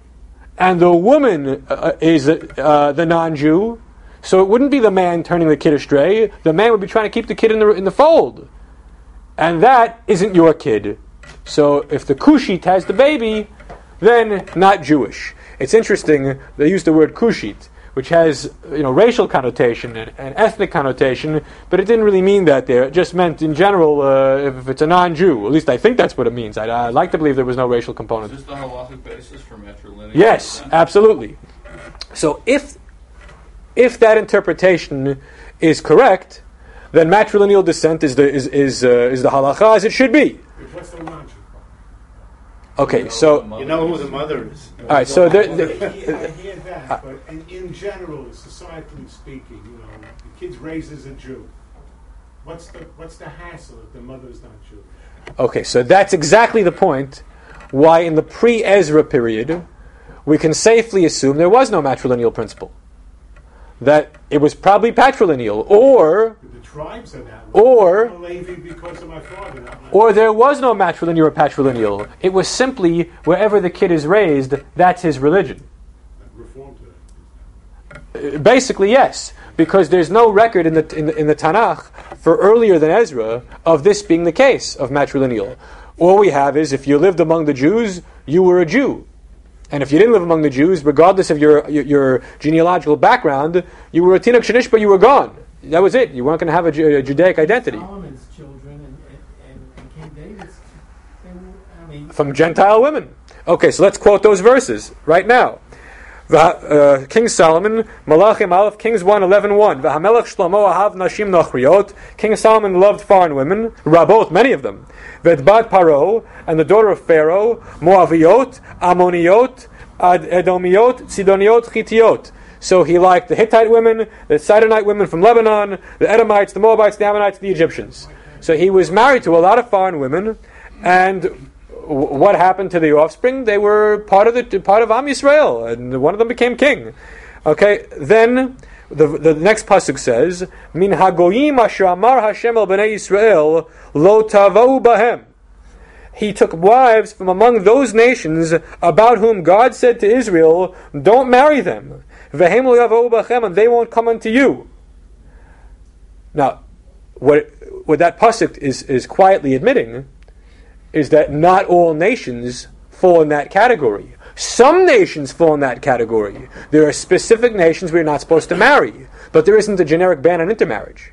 and the woman uh, is uh, the non-Jew, so it wouldn't be the man turning the kid astray. The man would be trying to keep the kid in the in the fold, and that isn't your kid. So if the Kushite has the baby, then not Jewish. It's interesting, they use the word Kushite, which has you know racial connotation and, and ethnic connotation, but it didn't really mean that there. It just meant in general uh, if it's a non-Jew. At least I think that's what it means. I'd, I'd like to believe there was no racial Is component. this the halachic basis for matrilineal? Yes, descent? absolutely. So if if that interpretation is correct, then matrilineal descent is the is is, uh, is the halacha as it should be. What's the logic? Okay, so You know who the mother is. all right, so there, I there, hear, I hear that, but in, in general, societally speaking, you know, the kid's raised as a Jew. What's the what's the hassle if the mother's not Jew? Okay, so that's exactly the point why in the pre Ezra period we can safely assume there was no matrilineal principle. That it was probably patrilineal, or The tribes are that way. Or- I'm a Levi because of my father, or there was no matrilineal or patrilineal. It was simply wherever the kid is raised, that's his religion. reform to that. Basically, yes, because there's no record in the, in the in the Tanakh for earlier than Ezra of this being the case of matrilineal. All we have is if you lived among the Jews, you were a Jew. And if you didn't live among the Jews, regardless of your, your, your genealogical background, you were a Tinok Shanish, but you were gone. That was it. You weren't going to have a, Ju- a Judaic identity. Solomon's children and, and, and King David's, they were, I mean, From Gentile women. Okay, so let's quote those verses right now. Uh, King Solomon, Malachim Aleph, Kings 1, 11, 1. V'hamelech Shlomo ahav nashim nochriot. King Solomon loved foreign women, rabot, many of them. V'edbat Paro, and the daughter of Pharaoh, Moaviot, Ammoniot, Edomiot, Sidoniot, Chitiot. So he liked the Hittite women, the Sidonite women from Lebanon, the Edomites, the Moabites, the Ammonites, the Egyptians. So he was married to a lot of foreign women, and what happened to the offspring? They were part of the part of Am Yisrael, and one of them became king. Okay, then the, the next pasuk says, "Min hagoyim asher amar Hashem el bnei Yisrael lo tavau bahem." He took wives from among those nations about whom God said to Israel, "Don't marry them." Vehem lo yavau bachem, and they won't come unto you. Now, what what that pasuk is is quietly admitting is that not all nations fall in that category. Some nations fall in that category. There are specific nations we're not supposed to marry, but there isn't a generic ban on intermarriage.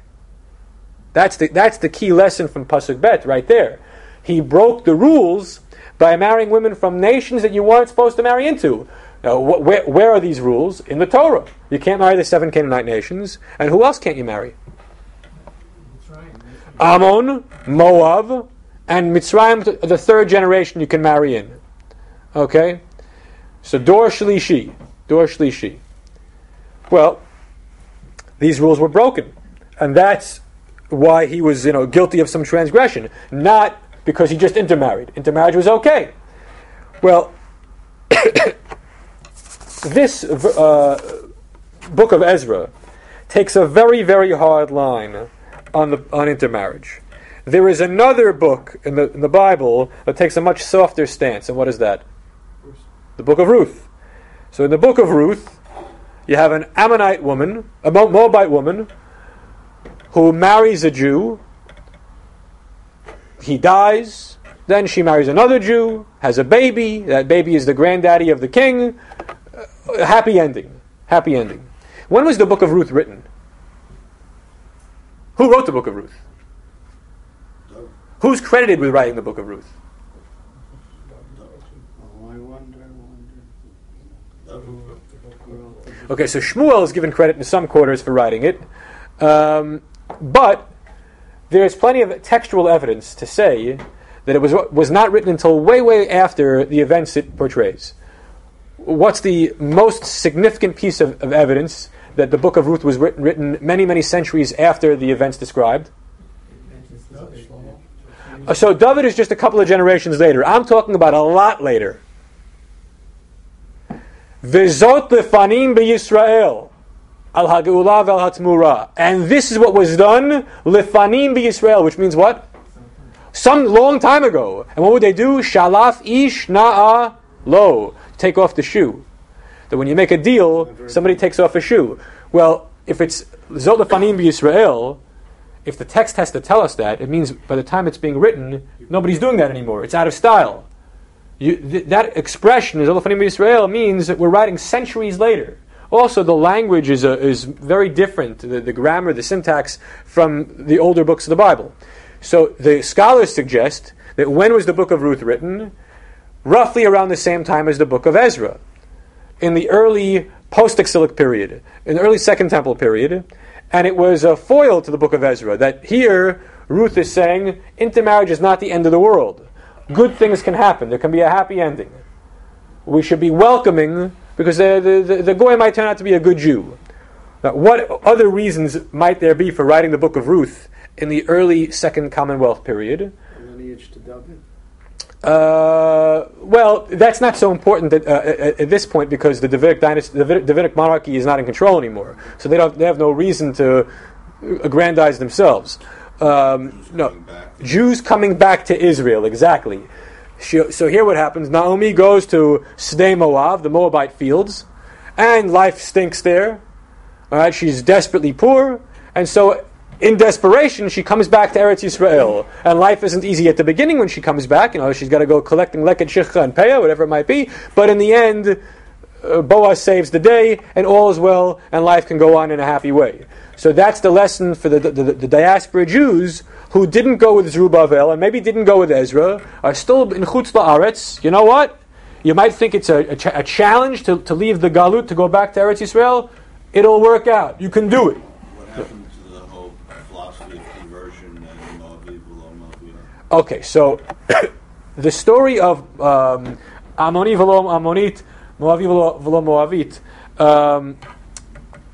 That's the, that's the key lesson from Pasuk Bet right there. He broke the rules by marrying women from nations that you weren't supposed to marry into. Now, wh- where, where are these rules? In the Torah. You can't marry the seven Canaanite nations. And who else can't you marry? Ammon, Moab, and Mitzrayim, the third generation you can marry in. Okay? So Dor Shlishi. Dor Shlishi. Well, these rules were broken. And that's why he was, you know, guilty of some transgression. Not because he just intermarried. Intermarriage was okay. Well, <coughs> this uh, book of Ezra takes a very, very hard line on the on intermarriage. There is another book in the in the Bible that takes a much softer stance, and what is that? The book of Ruth. So in the book of Ruth, you have an Ammonite woman, a Moabite woman, who marries a Jew. He dies. Then she marries another Jew, has a baby. That baby is the granddaddy of the king. Uh, happy ending. Happy ending. When was the book of Ruth written? Who wrote the book of Ruth? Who's credited with writing the book of Ruth? Okay, so Shmuel is given credit in some quarters for writing it, um, but there's plenty of textual evidence to say that it was was not written until way, way after the events it portrays. What's the most significant piece of, of evidence that the book of Ruth was written, written many, many centuries after the events described? Uh, So David is just a couple of generations later. I'm talking about a lot later. Vizot lefanim beYisrael al hageulah vel hatmura, and this is what was done lefanim beYisrael, which means what? Some long time ago. And what would they do? Shalaf ish na'a lo, take off the shoe. That when you make a deal, somebody takes off a shoe. Well, if it's zot lefanim beYisrael, if the text has to tell us that, it means by the time it's being written, nobody's doing that anymore. It's out of style. You, th- that expression, Zolofanim Israel, means that we're writing centuries later. Also, the language is, uh, is very different, the, the grammar, the syntax, from the older books of the Bible. So the scholars suggest that when was the book of Ruth written? Roughly around the same time as the book of Ezra. In the early post exilic period, in the early Second Temple period, and it was a foil to the book of Ezra that here Ruth is saying intermarriage is not the end of the world. Good things can happen. There can be a happy ending. We should be welcoming because the, the, the, goy might turn out to be a good Jew. Now, what other reasons might there be for writing the book of Ruth in the early Second Commonwealth period? Lineage to David. Uh, well, that's not so important uh, at, at this point because the Davidic dynasty, the Davidic, monarchy is not in control anymore. So they don't, they have no reason to aggrandize themselves. Um, no, coming. Jews coming back to Israel, exactly. She, so here what happens: Naomi goes to Sde Moab, the Moabite fields, and life stinks there. All right, she's desperately poor, and so in desperation, she comes back to Eretz Yisrael, and life isn't easy at the beginning when she comes back. You know, she's got to go collecting leket shicha and peah, whatever it might be. But in the end, uh, Boaz saves the day, and all is well, and life can go on in a happy way. So that's the lesson for the, the, the, the diaspora Jews who didn't go with Zerubbabel and maybe didn't go with Ezra, are still in Chutz La'aretz. You know what? You might think it's a, a, ch- a challenge to, to leave the Galut to go back to Eretz Yisrael. It'll work out. You can do it. What happened to the whole philosophy of conversion and Moavi, below Moavi? Okay, so <coughs> the story of um, Ammoni v'lo Ammonit, Moavi v'lo Moavit, um,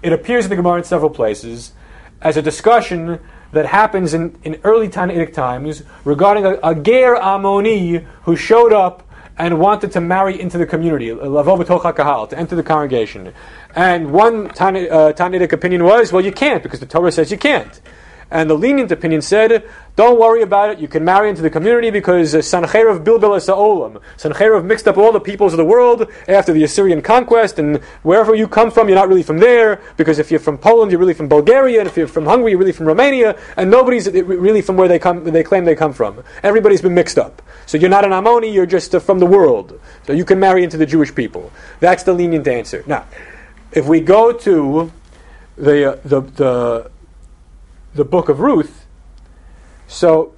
it appears in the Gemara in several places as a discussion that happens in, in early Tannaitic times regarding a, a ger Ammoni who showed up and wanted to marry into the community, to enter the congregation. And one uh, Tannaitic opinion was, well, you can't because the Torah says you can't. And the lenient opinion said, don't worry about it, you can marry into the community because uh, Sancheirav Bilbil is Olam. Sancheirav mixed up all the peoples of the world after the Assyrian conquest, and wherever you come from, you're not really from there, because if you're from Poland, you're really from Bulgaria, and if you're from Hungary, you're really from Romania, and nobody's really from where they come, they claim they come from. Everybody's been mixed up. So you're not an Ammoni, you're just uh, from the world. So you can marry into the Jewish people. That's the lenient answer. Now, if we go to the, uh, the, the the book of Ruth. So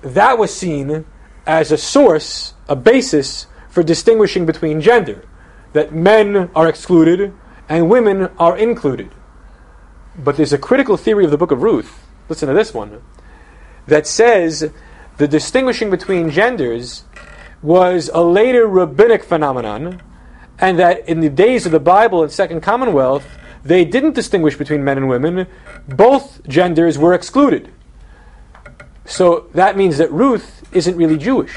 that was seen as a source, a basis for distinguishing between gender, that men are excluded and women are included. But there's a critical theory of the book of Ruth, listen to this one, that says the distinguishing between genders was a later rabbinic phenomenon, and that in the days of the Bible and Second Commonwealth, they didn't distinguish between men and women. Both genders were excluded. So that means that Ruth isn't really Jewish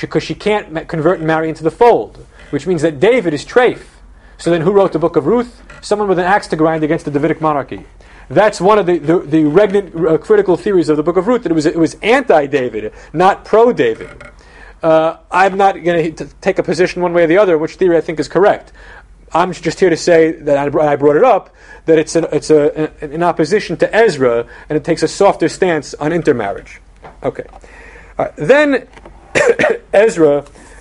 because she, can't convert and marry into the fold, which means that David is treif. So then, who wrote the book of Ruth? Someone with an axe to grind against the Davidic monarchy. That's one of the, the, the regnant uh, critical theories of the book of Ruth, that it was, it was anti David, not pro David. Uh, I'm not going to take a position one way or the other, which theory I think is correct. I'm just here to say that I brought it up that it's, a, it's a, in opposition to Ezra and it takes a softer stance on intermarriage. Okay. then <coughs> Ezra,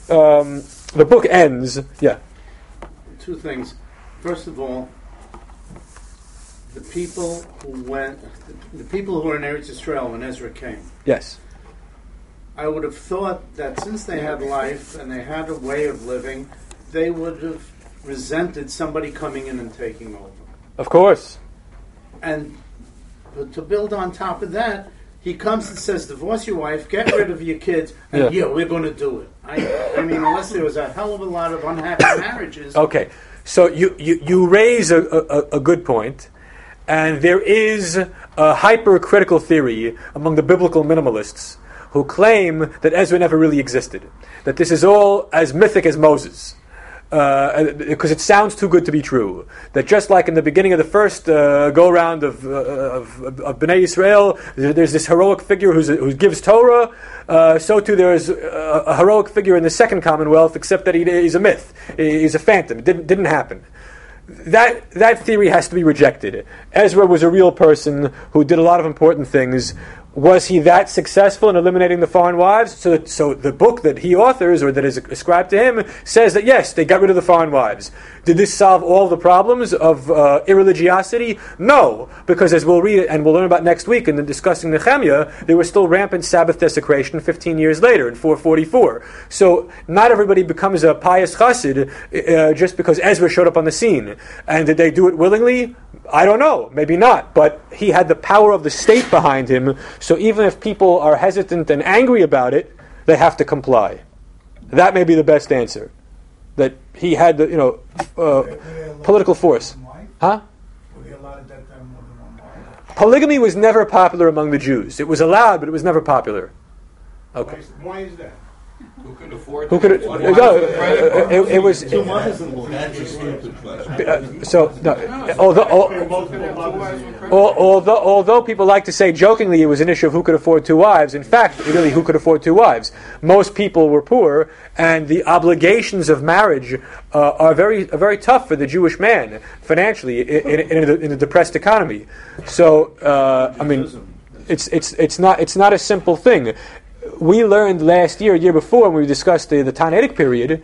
um, the book ends. Yeah. Two things. First of all, the people who went, the people who were in Eretz Israel when Ezra came. Yes. I would have thought that since they had life and they had a way of living, they would have resented somebody coming in and taking over. Of course. And to build on top of that, he comes and says, "Divorce your wife, get rid of your kids, and yeah, yeah we're going to do it." I, I, mean, unless there was a hell of a lot of unhappy <coughs> marriages. Okay, so you you, you raise a, a, a good point, and there is a hypercritical theory among the biblical minimalists who claim that Ezra never really existed, that this is all as mythic as Moses because uh, it sounds too good to be true. That just like in the beginning of the first uh, go round of, uh, of, of Bnei Israel, there's this heroic figure who gives Torah, uh, so too there is a, a, heroic figure in the second Commonwealth, except that he, he's a myth, he's a phantom. It didn't, didn't happen. That, that theory has to be rejected. Ezra was a real person who did a lot of important things was he that successful in eliminating the foreign wives? So, so the book that he authors or that is ascribed to him says that yes, they got rid of the foreign wives. Did this solve all the problems of uh, irreligiosity? No, because as we'll read and we'll learn about next week in the discussing Nehemiah, there was still rampant Sabbath desecration 15 years later in 444. So not everybody becomes a pious chassid uh, just because Ezra showed up on the scene. And did they do it willingly? I don't know, maybe not, but he had the power of the state behind him, so even if people are hesitant and angry about it, they have to comply. That may be the best answer. That he had the, you know, uh, political force. Huh? Polygamy was never popular among the Jews. It was allowed, but it was never popular. Okay. Why is, why is that? Who could afford? Who could? What- No, what- it, it was. Two mothers-in-law. That's a stupid question. Uh, so, no, although, al- multiple mothers in there. al- although, although people like to say jokingly it was an issue of who could afford two wives, in fact, really, who could afford two wives? Most people were poor, and the obligations of marriage uh, are very, are very tough for the Jewish man financially in, in, in, a, in a depressed economy. So, uh, I mean, it's, it's, it's, not, it's not a simple thing. We learned last year, a year before, when we discussed the, the Tannaitic period,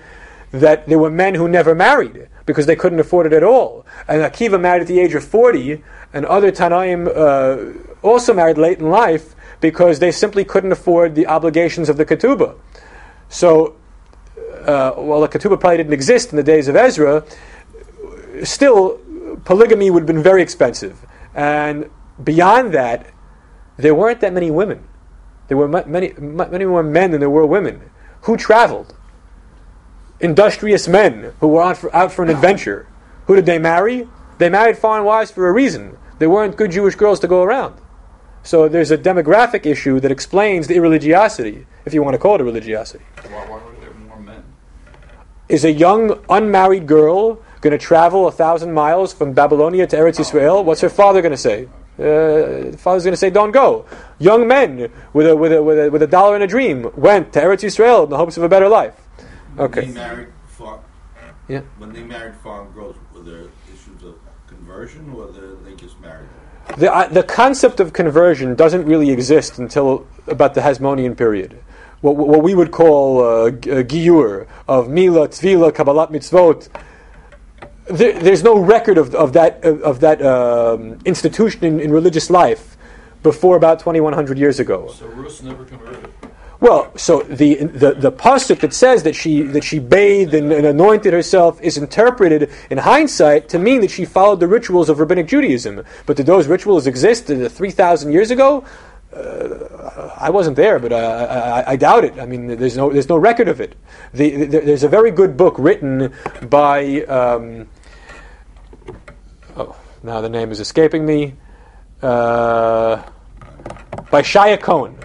that there were men who never married because they couldn't afford it at all. And Akiva married at the age of 40, and other Tannaim uh, also married late in life because they simply couldn't afford the obligations of the ketubah. So, uh, while the ketubah probably didn't exist in the days of Ezra, still polygamy would have been very expensive. And beyond that, there weren't that many women. There were many, many more men than there were women. Who traveled? Industrious men who were out for, out for an adventure. Who did they marry? They married foreign wives for a reason. There weren't good Jewish girls to go around. So there's a demographic issue that explains the irreligiosity, if you want to call it a religiosity. Why, why were there more men? Is a young unmarried girl going to travel a thousand miles from Babylonia to Eretz Israel? What's her father going to say? Uh, the father's going to say, "Don't go." Young men with a, with a with a with a dollar and a dream went to Eretz Israel in the hopes of a better life. When Okay. they married far, Yeah. When they married foreign girls, were there issues of conversion, or they, they just married them? The, uh, the concept of conversion doesn't really exist until about the Hasmonean period. What, what we would call uh, g- uh, giyur, of mila, tvila, kabbalat mitzvot. There, there's no record of, of that, of, of that um, institution in, in religious life before about 2100 years ago. So Rus never converted. Well, so the the the pasuk that says that she that she bathed and, and anointed herself is interpreted in hindsight to mean that she followed the rituals of rabbinic Judaism. But did those rituals exist three thousand years ago? Uh, I wasn't there, but I, I doubt it. I mean, there's no there's no record of it. The, the, there's a very good book written by. Um, oh, now the name is escaping me. Uh, by Shaye Cohen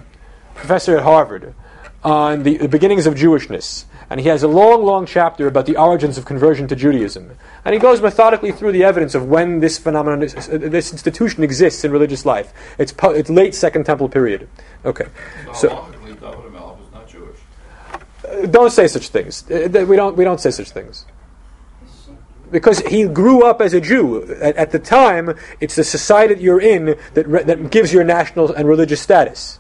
professor at Harvard, on the, the beginnings of Jewishness. And he has a long, long chapter about the origins of conversion to Judaism. And he goes methodically through the evidence of when this phenomenon, is, uh, this institution exists in religious life. It's, po- it's late Second Temple period. Okay. So Halachically, David HaMelech was not Jewish. uh, don't say such things. Uh, we, don't, we don't say such things. Because he grew up as a Jew. At, at the time, it's the society that you're in that, re- that gives your national and religious status.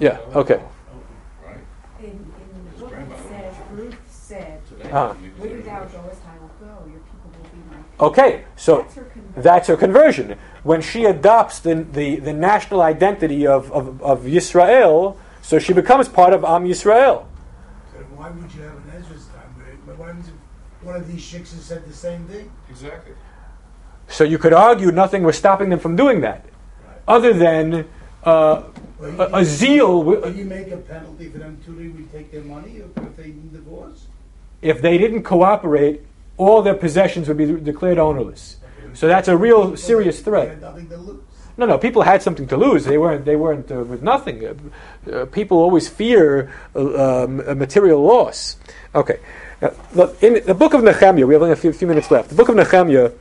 Yeah, okay. Right. In, in the book it says, Ruth said, Ah. Whither thou goest, I will go, your people will be my people. Okay, so That's her conversion. that's her conversion. When she adopts the, the, the national identity of, of, of Yisrael, so she becomes part of Am Yisrael. So why would you have an Ezra's time? But why would one of these chicks has said the same thing? Exactly. So you could argue nothing was stopping them from doing that, other than uh, Well, a, a zeal. Will you make a penalty for them too? They would take their money if if they divorce? If they didn't cooperate, all their possessions would be declared ownerless. So that's a real serious threat. No, no. People had something to lose. They weren't. They weren't uh, with nothing. Uh, uh, people always fear uh, um, material loss. Okay. Uh, look, in the book of Nehemiah, we have only a few, few minutes left. The book of Nehemiah,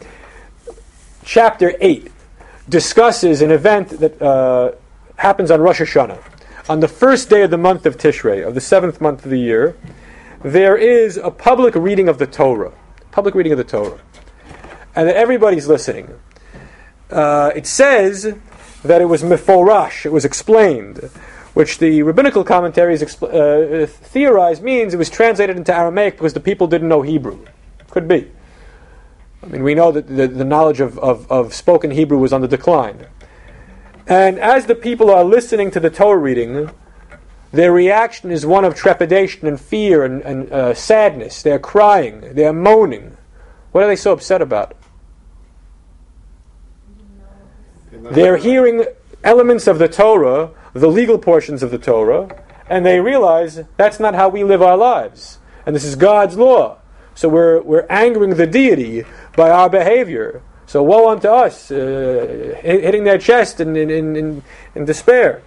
chapter eight, discusses an event that uh, happens on Rosh Hashanah, on the first day of the month of Tishrei, of the seventh month of the year. There is a public reading of the Torah, public reading of the Torah, and that everybody's listening uh, it says that it was meforash, it was explained, which the rabbinical commentaries expl- uh, theorize means it was translated into Aramaic because the people didn't know Hebrew. Could be. I mean, we know that the, the knowledge of, of, of spoken Hebrew was on the decline. And as the people are listening to the Torah reading, their reaction is one of trepidation and fear and, and uh, sadness. They're crying, they're moaning. What are they so upset about? They're hearing elements of the Torah, the legal portions of the Torah, and they realize that's not how we live our lives. And this is God's law. So we're, we're angering the deity by our behavior. So woe unto us, uh, hitting their chest in, in, in, in, despair.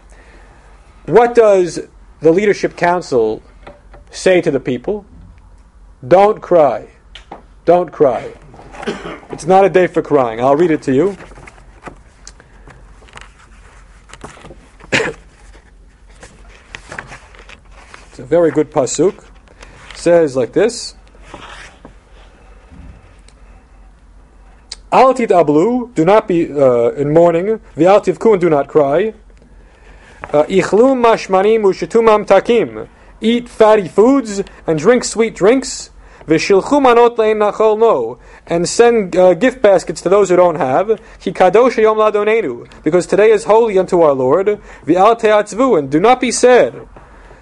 What does the leadership council say to the people, don't cry. Don't cry. It's not a day for crying. I'll read it to you. <coughs> it's a very good pasuk. says like this. Al ablu, do not be uh, in mourning. V'al tivku, do not cry. Ichlum mashmanim ushtu mamtakim. Eat fatty foods and drink sweet drinks. V'shilchu manot nachol no. And send uh, gift baskets to those who don't have. Ki kadosh yom ladonenu. Because today is holy unto our Lord. V'al te'atzvu. And do not be sad.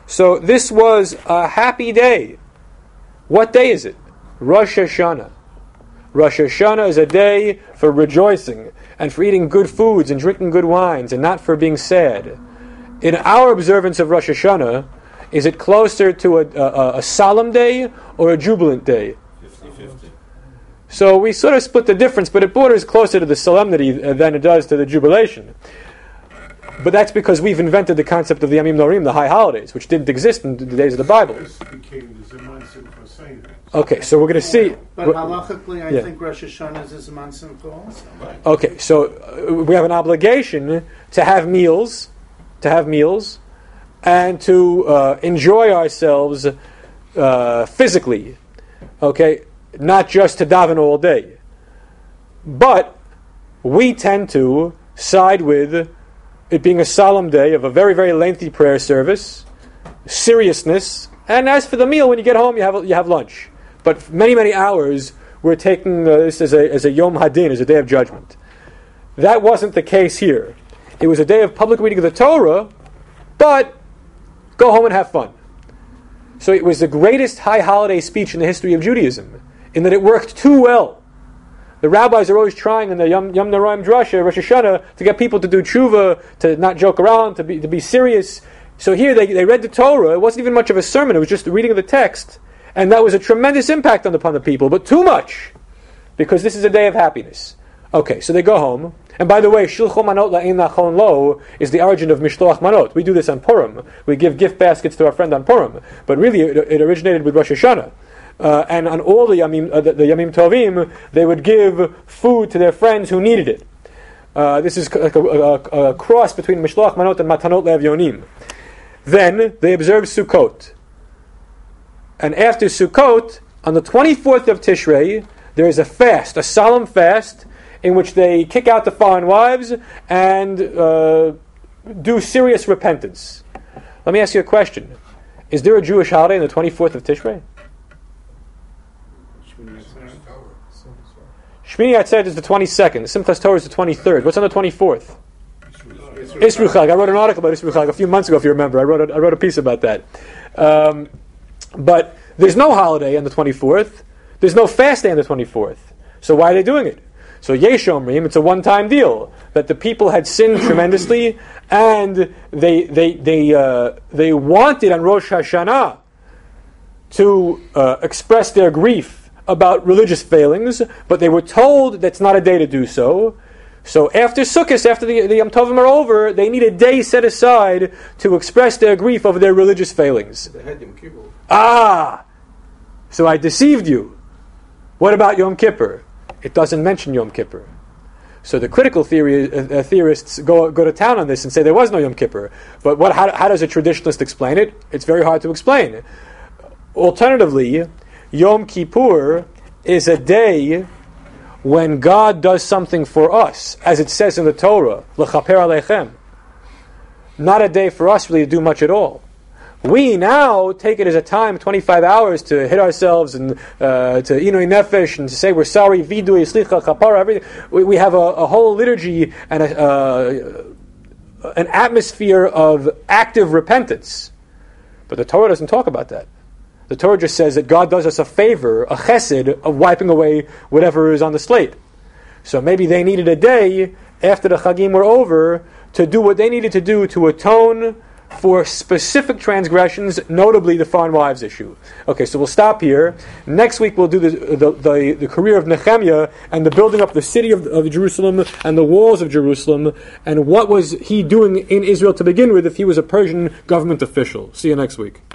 So this was a happy day. What day is it? Rosh Hashanah. Rosh Hashanah is a day for rejoicing and for eating good foods and drinking good wines and not for being sad. In our observance of Rosh Hashanah, is it closer to a, a, a solemn day or a jubilant day? 50-50. So we sort of split the difference, but it borders closer to the solemnity uh, than it does to the jubilation. But that's because we've invented the concept of the Yamim Noraim, the high holidays, which didn't exist in the days of the Bible. This became the Zaman Simcha Seder. Okay, so we're going to see. But halachically, I Yeah. think Rosh Hashanah is a Zman Simcha also. Okay, so uh, we have an obligation to have meals, to have meals, and to uh, enjoy ourselves uh, physically. Okay, not just to daven all day. But we tend to side with it being a solemn day of a very, very lengthy prayer service, seriousness, and as for the meal, when you get home, you have you have lunch. But many, many hours, we're taking uh, this as a, as a Yom Hadin, as a day of judgment. That wasn't the case here. It was a day of public reading of the Torah, but go home and have fun. So it was the greatest high holiday speech in the history of Judaism, in that it worked too well. The rabbis are always trying in the Yom, Yom Noraim Drasha, Rosh Hashanah, to get people to do tshuva, to not joke around, to be, to be serious. So here they, they read the Torah. It wasn't even much of a sermon, it was just the reading of the text. And that was a tremendous impact on, upon the people, but too much, because this is a day of happiness. Okay, so they go home. And by the way, Shilcho Manot La'in Nachon Lo is the origin of Mishloach Manot. We do this on Purim. We give gift baskets to our friend on Purim. But really, it, it originated with Rosh Hashanah. Uh, and on all the Yamim, uh, the, the Yamim Tovim, they would give food to their friends who needed it. Uh, this is like a, a, a cross between Mishloach Manot and Matanot La'evyonim. Then they observe Sukkot. And after Sukkot, on the 24th of Tishrei, there is a fast, a solemn fast, in which they kick out the foreign wives and uh, do serious repentance. Let me ask you a question. Is there a Jewish holiday on the 24th of Tishrei? Shmini Atzeret is the 22nd. Simchas Torah is the 23rd. What's on the 24th? Isru Chag. I wrote an article about Isru Chag a few months ago, if you remember. I wrote a, I wrote a piece about that. Um, but there's no holiday on the 24th. There's no fast day on the 24th. So why are they doing it? So Yesh Omrim, it's a one-time deal that the people had sinned tremendously, and they they they uh, they wanted on Rosh Hashanah to uh, express their grief about religious failings, but they were told that's not a day to do so. So after Sukkot, after the, the Yom Tovim are over, they need a day set aside to express their grief over their religious failings. Ah! So I deceived you. What about Yom Kippur? It doesn't mention Yom Kippur. So the critical theory, uh, uh, theorists go, go to town on this and say there was no Yom Kippur. But what, how, how does a traditionalist explain it? It's very hard to explain. Alternatively, Yom Kippur is a day when God does something for us, as it says in the Torah, l'chaper aleichem. Not a day for us really to do much at all. We now take it as a time, 25 hours, to hit ourselves and uh, to inui nefesh and to say we're sorry, vidui, slicha, kapara, everything. We, we have a, a whole liturgy and a, uh, an atmosphere of active repentance. But the Torah doesn't talk about that. The Torah just says that God does us a favor, a chesed, of wiping away whatever is on the slate. So maybe they needed a day after the Chagim were over to do what they needed to do to atone for specific transgressions, notably the foreign wives issue. Okay, so we'll stop here. Next week we'll do the, the, the, the career of Nehemiah and the building up the city of, of Jerusalem and the walls of Jerusalem and what was he doing in Israel to begin with if he was a Persian government official. See you next week.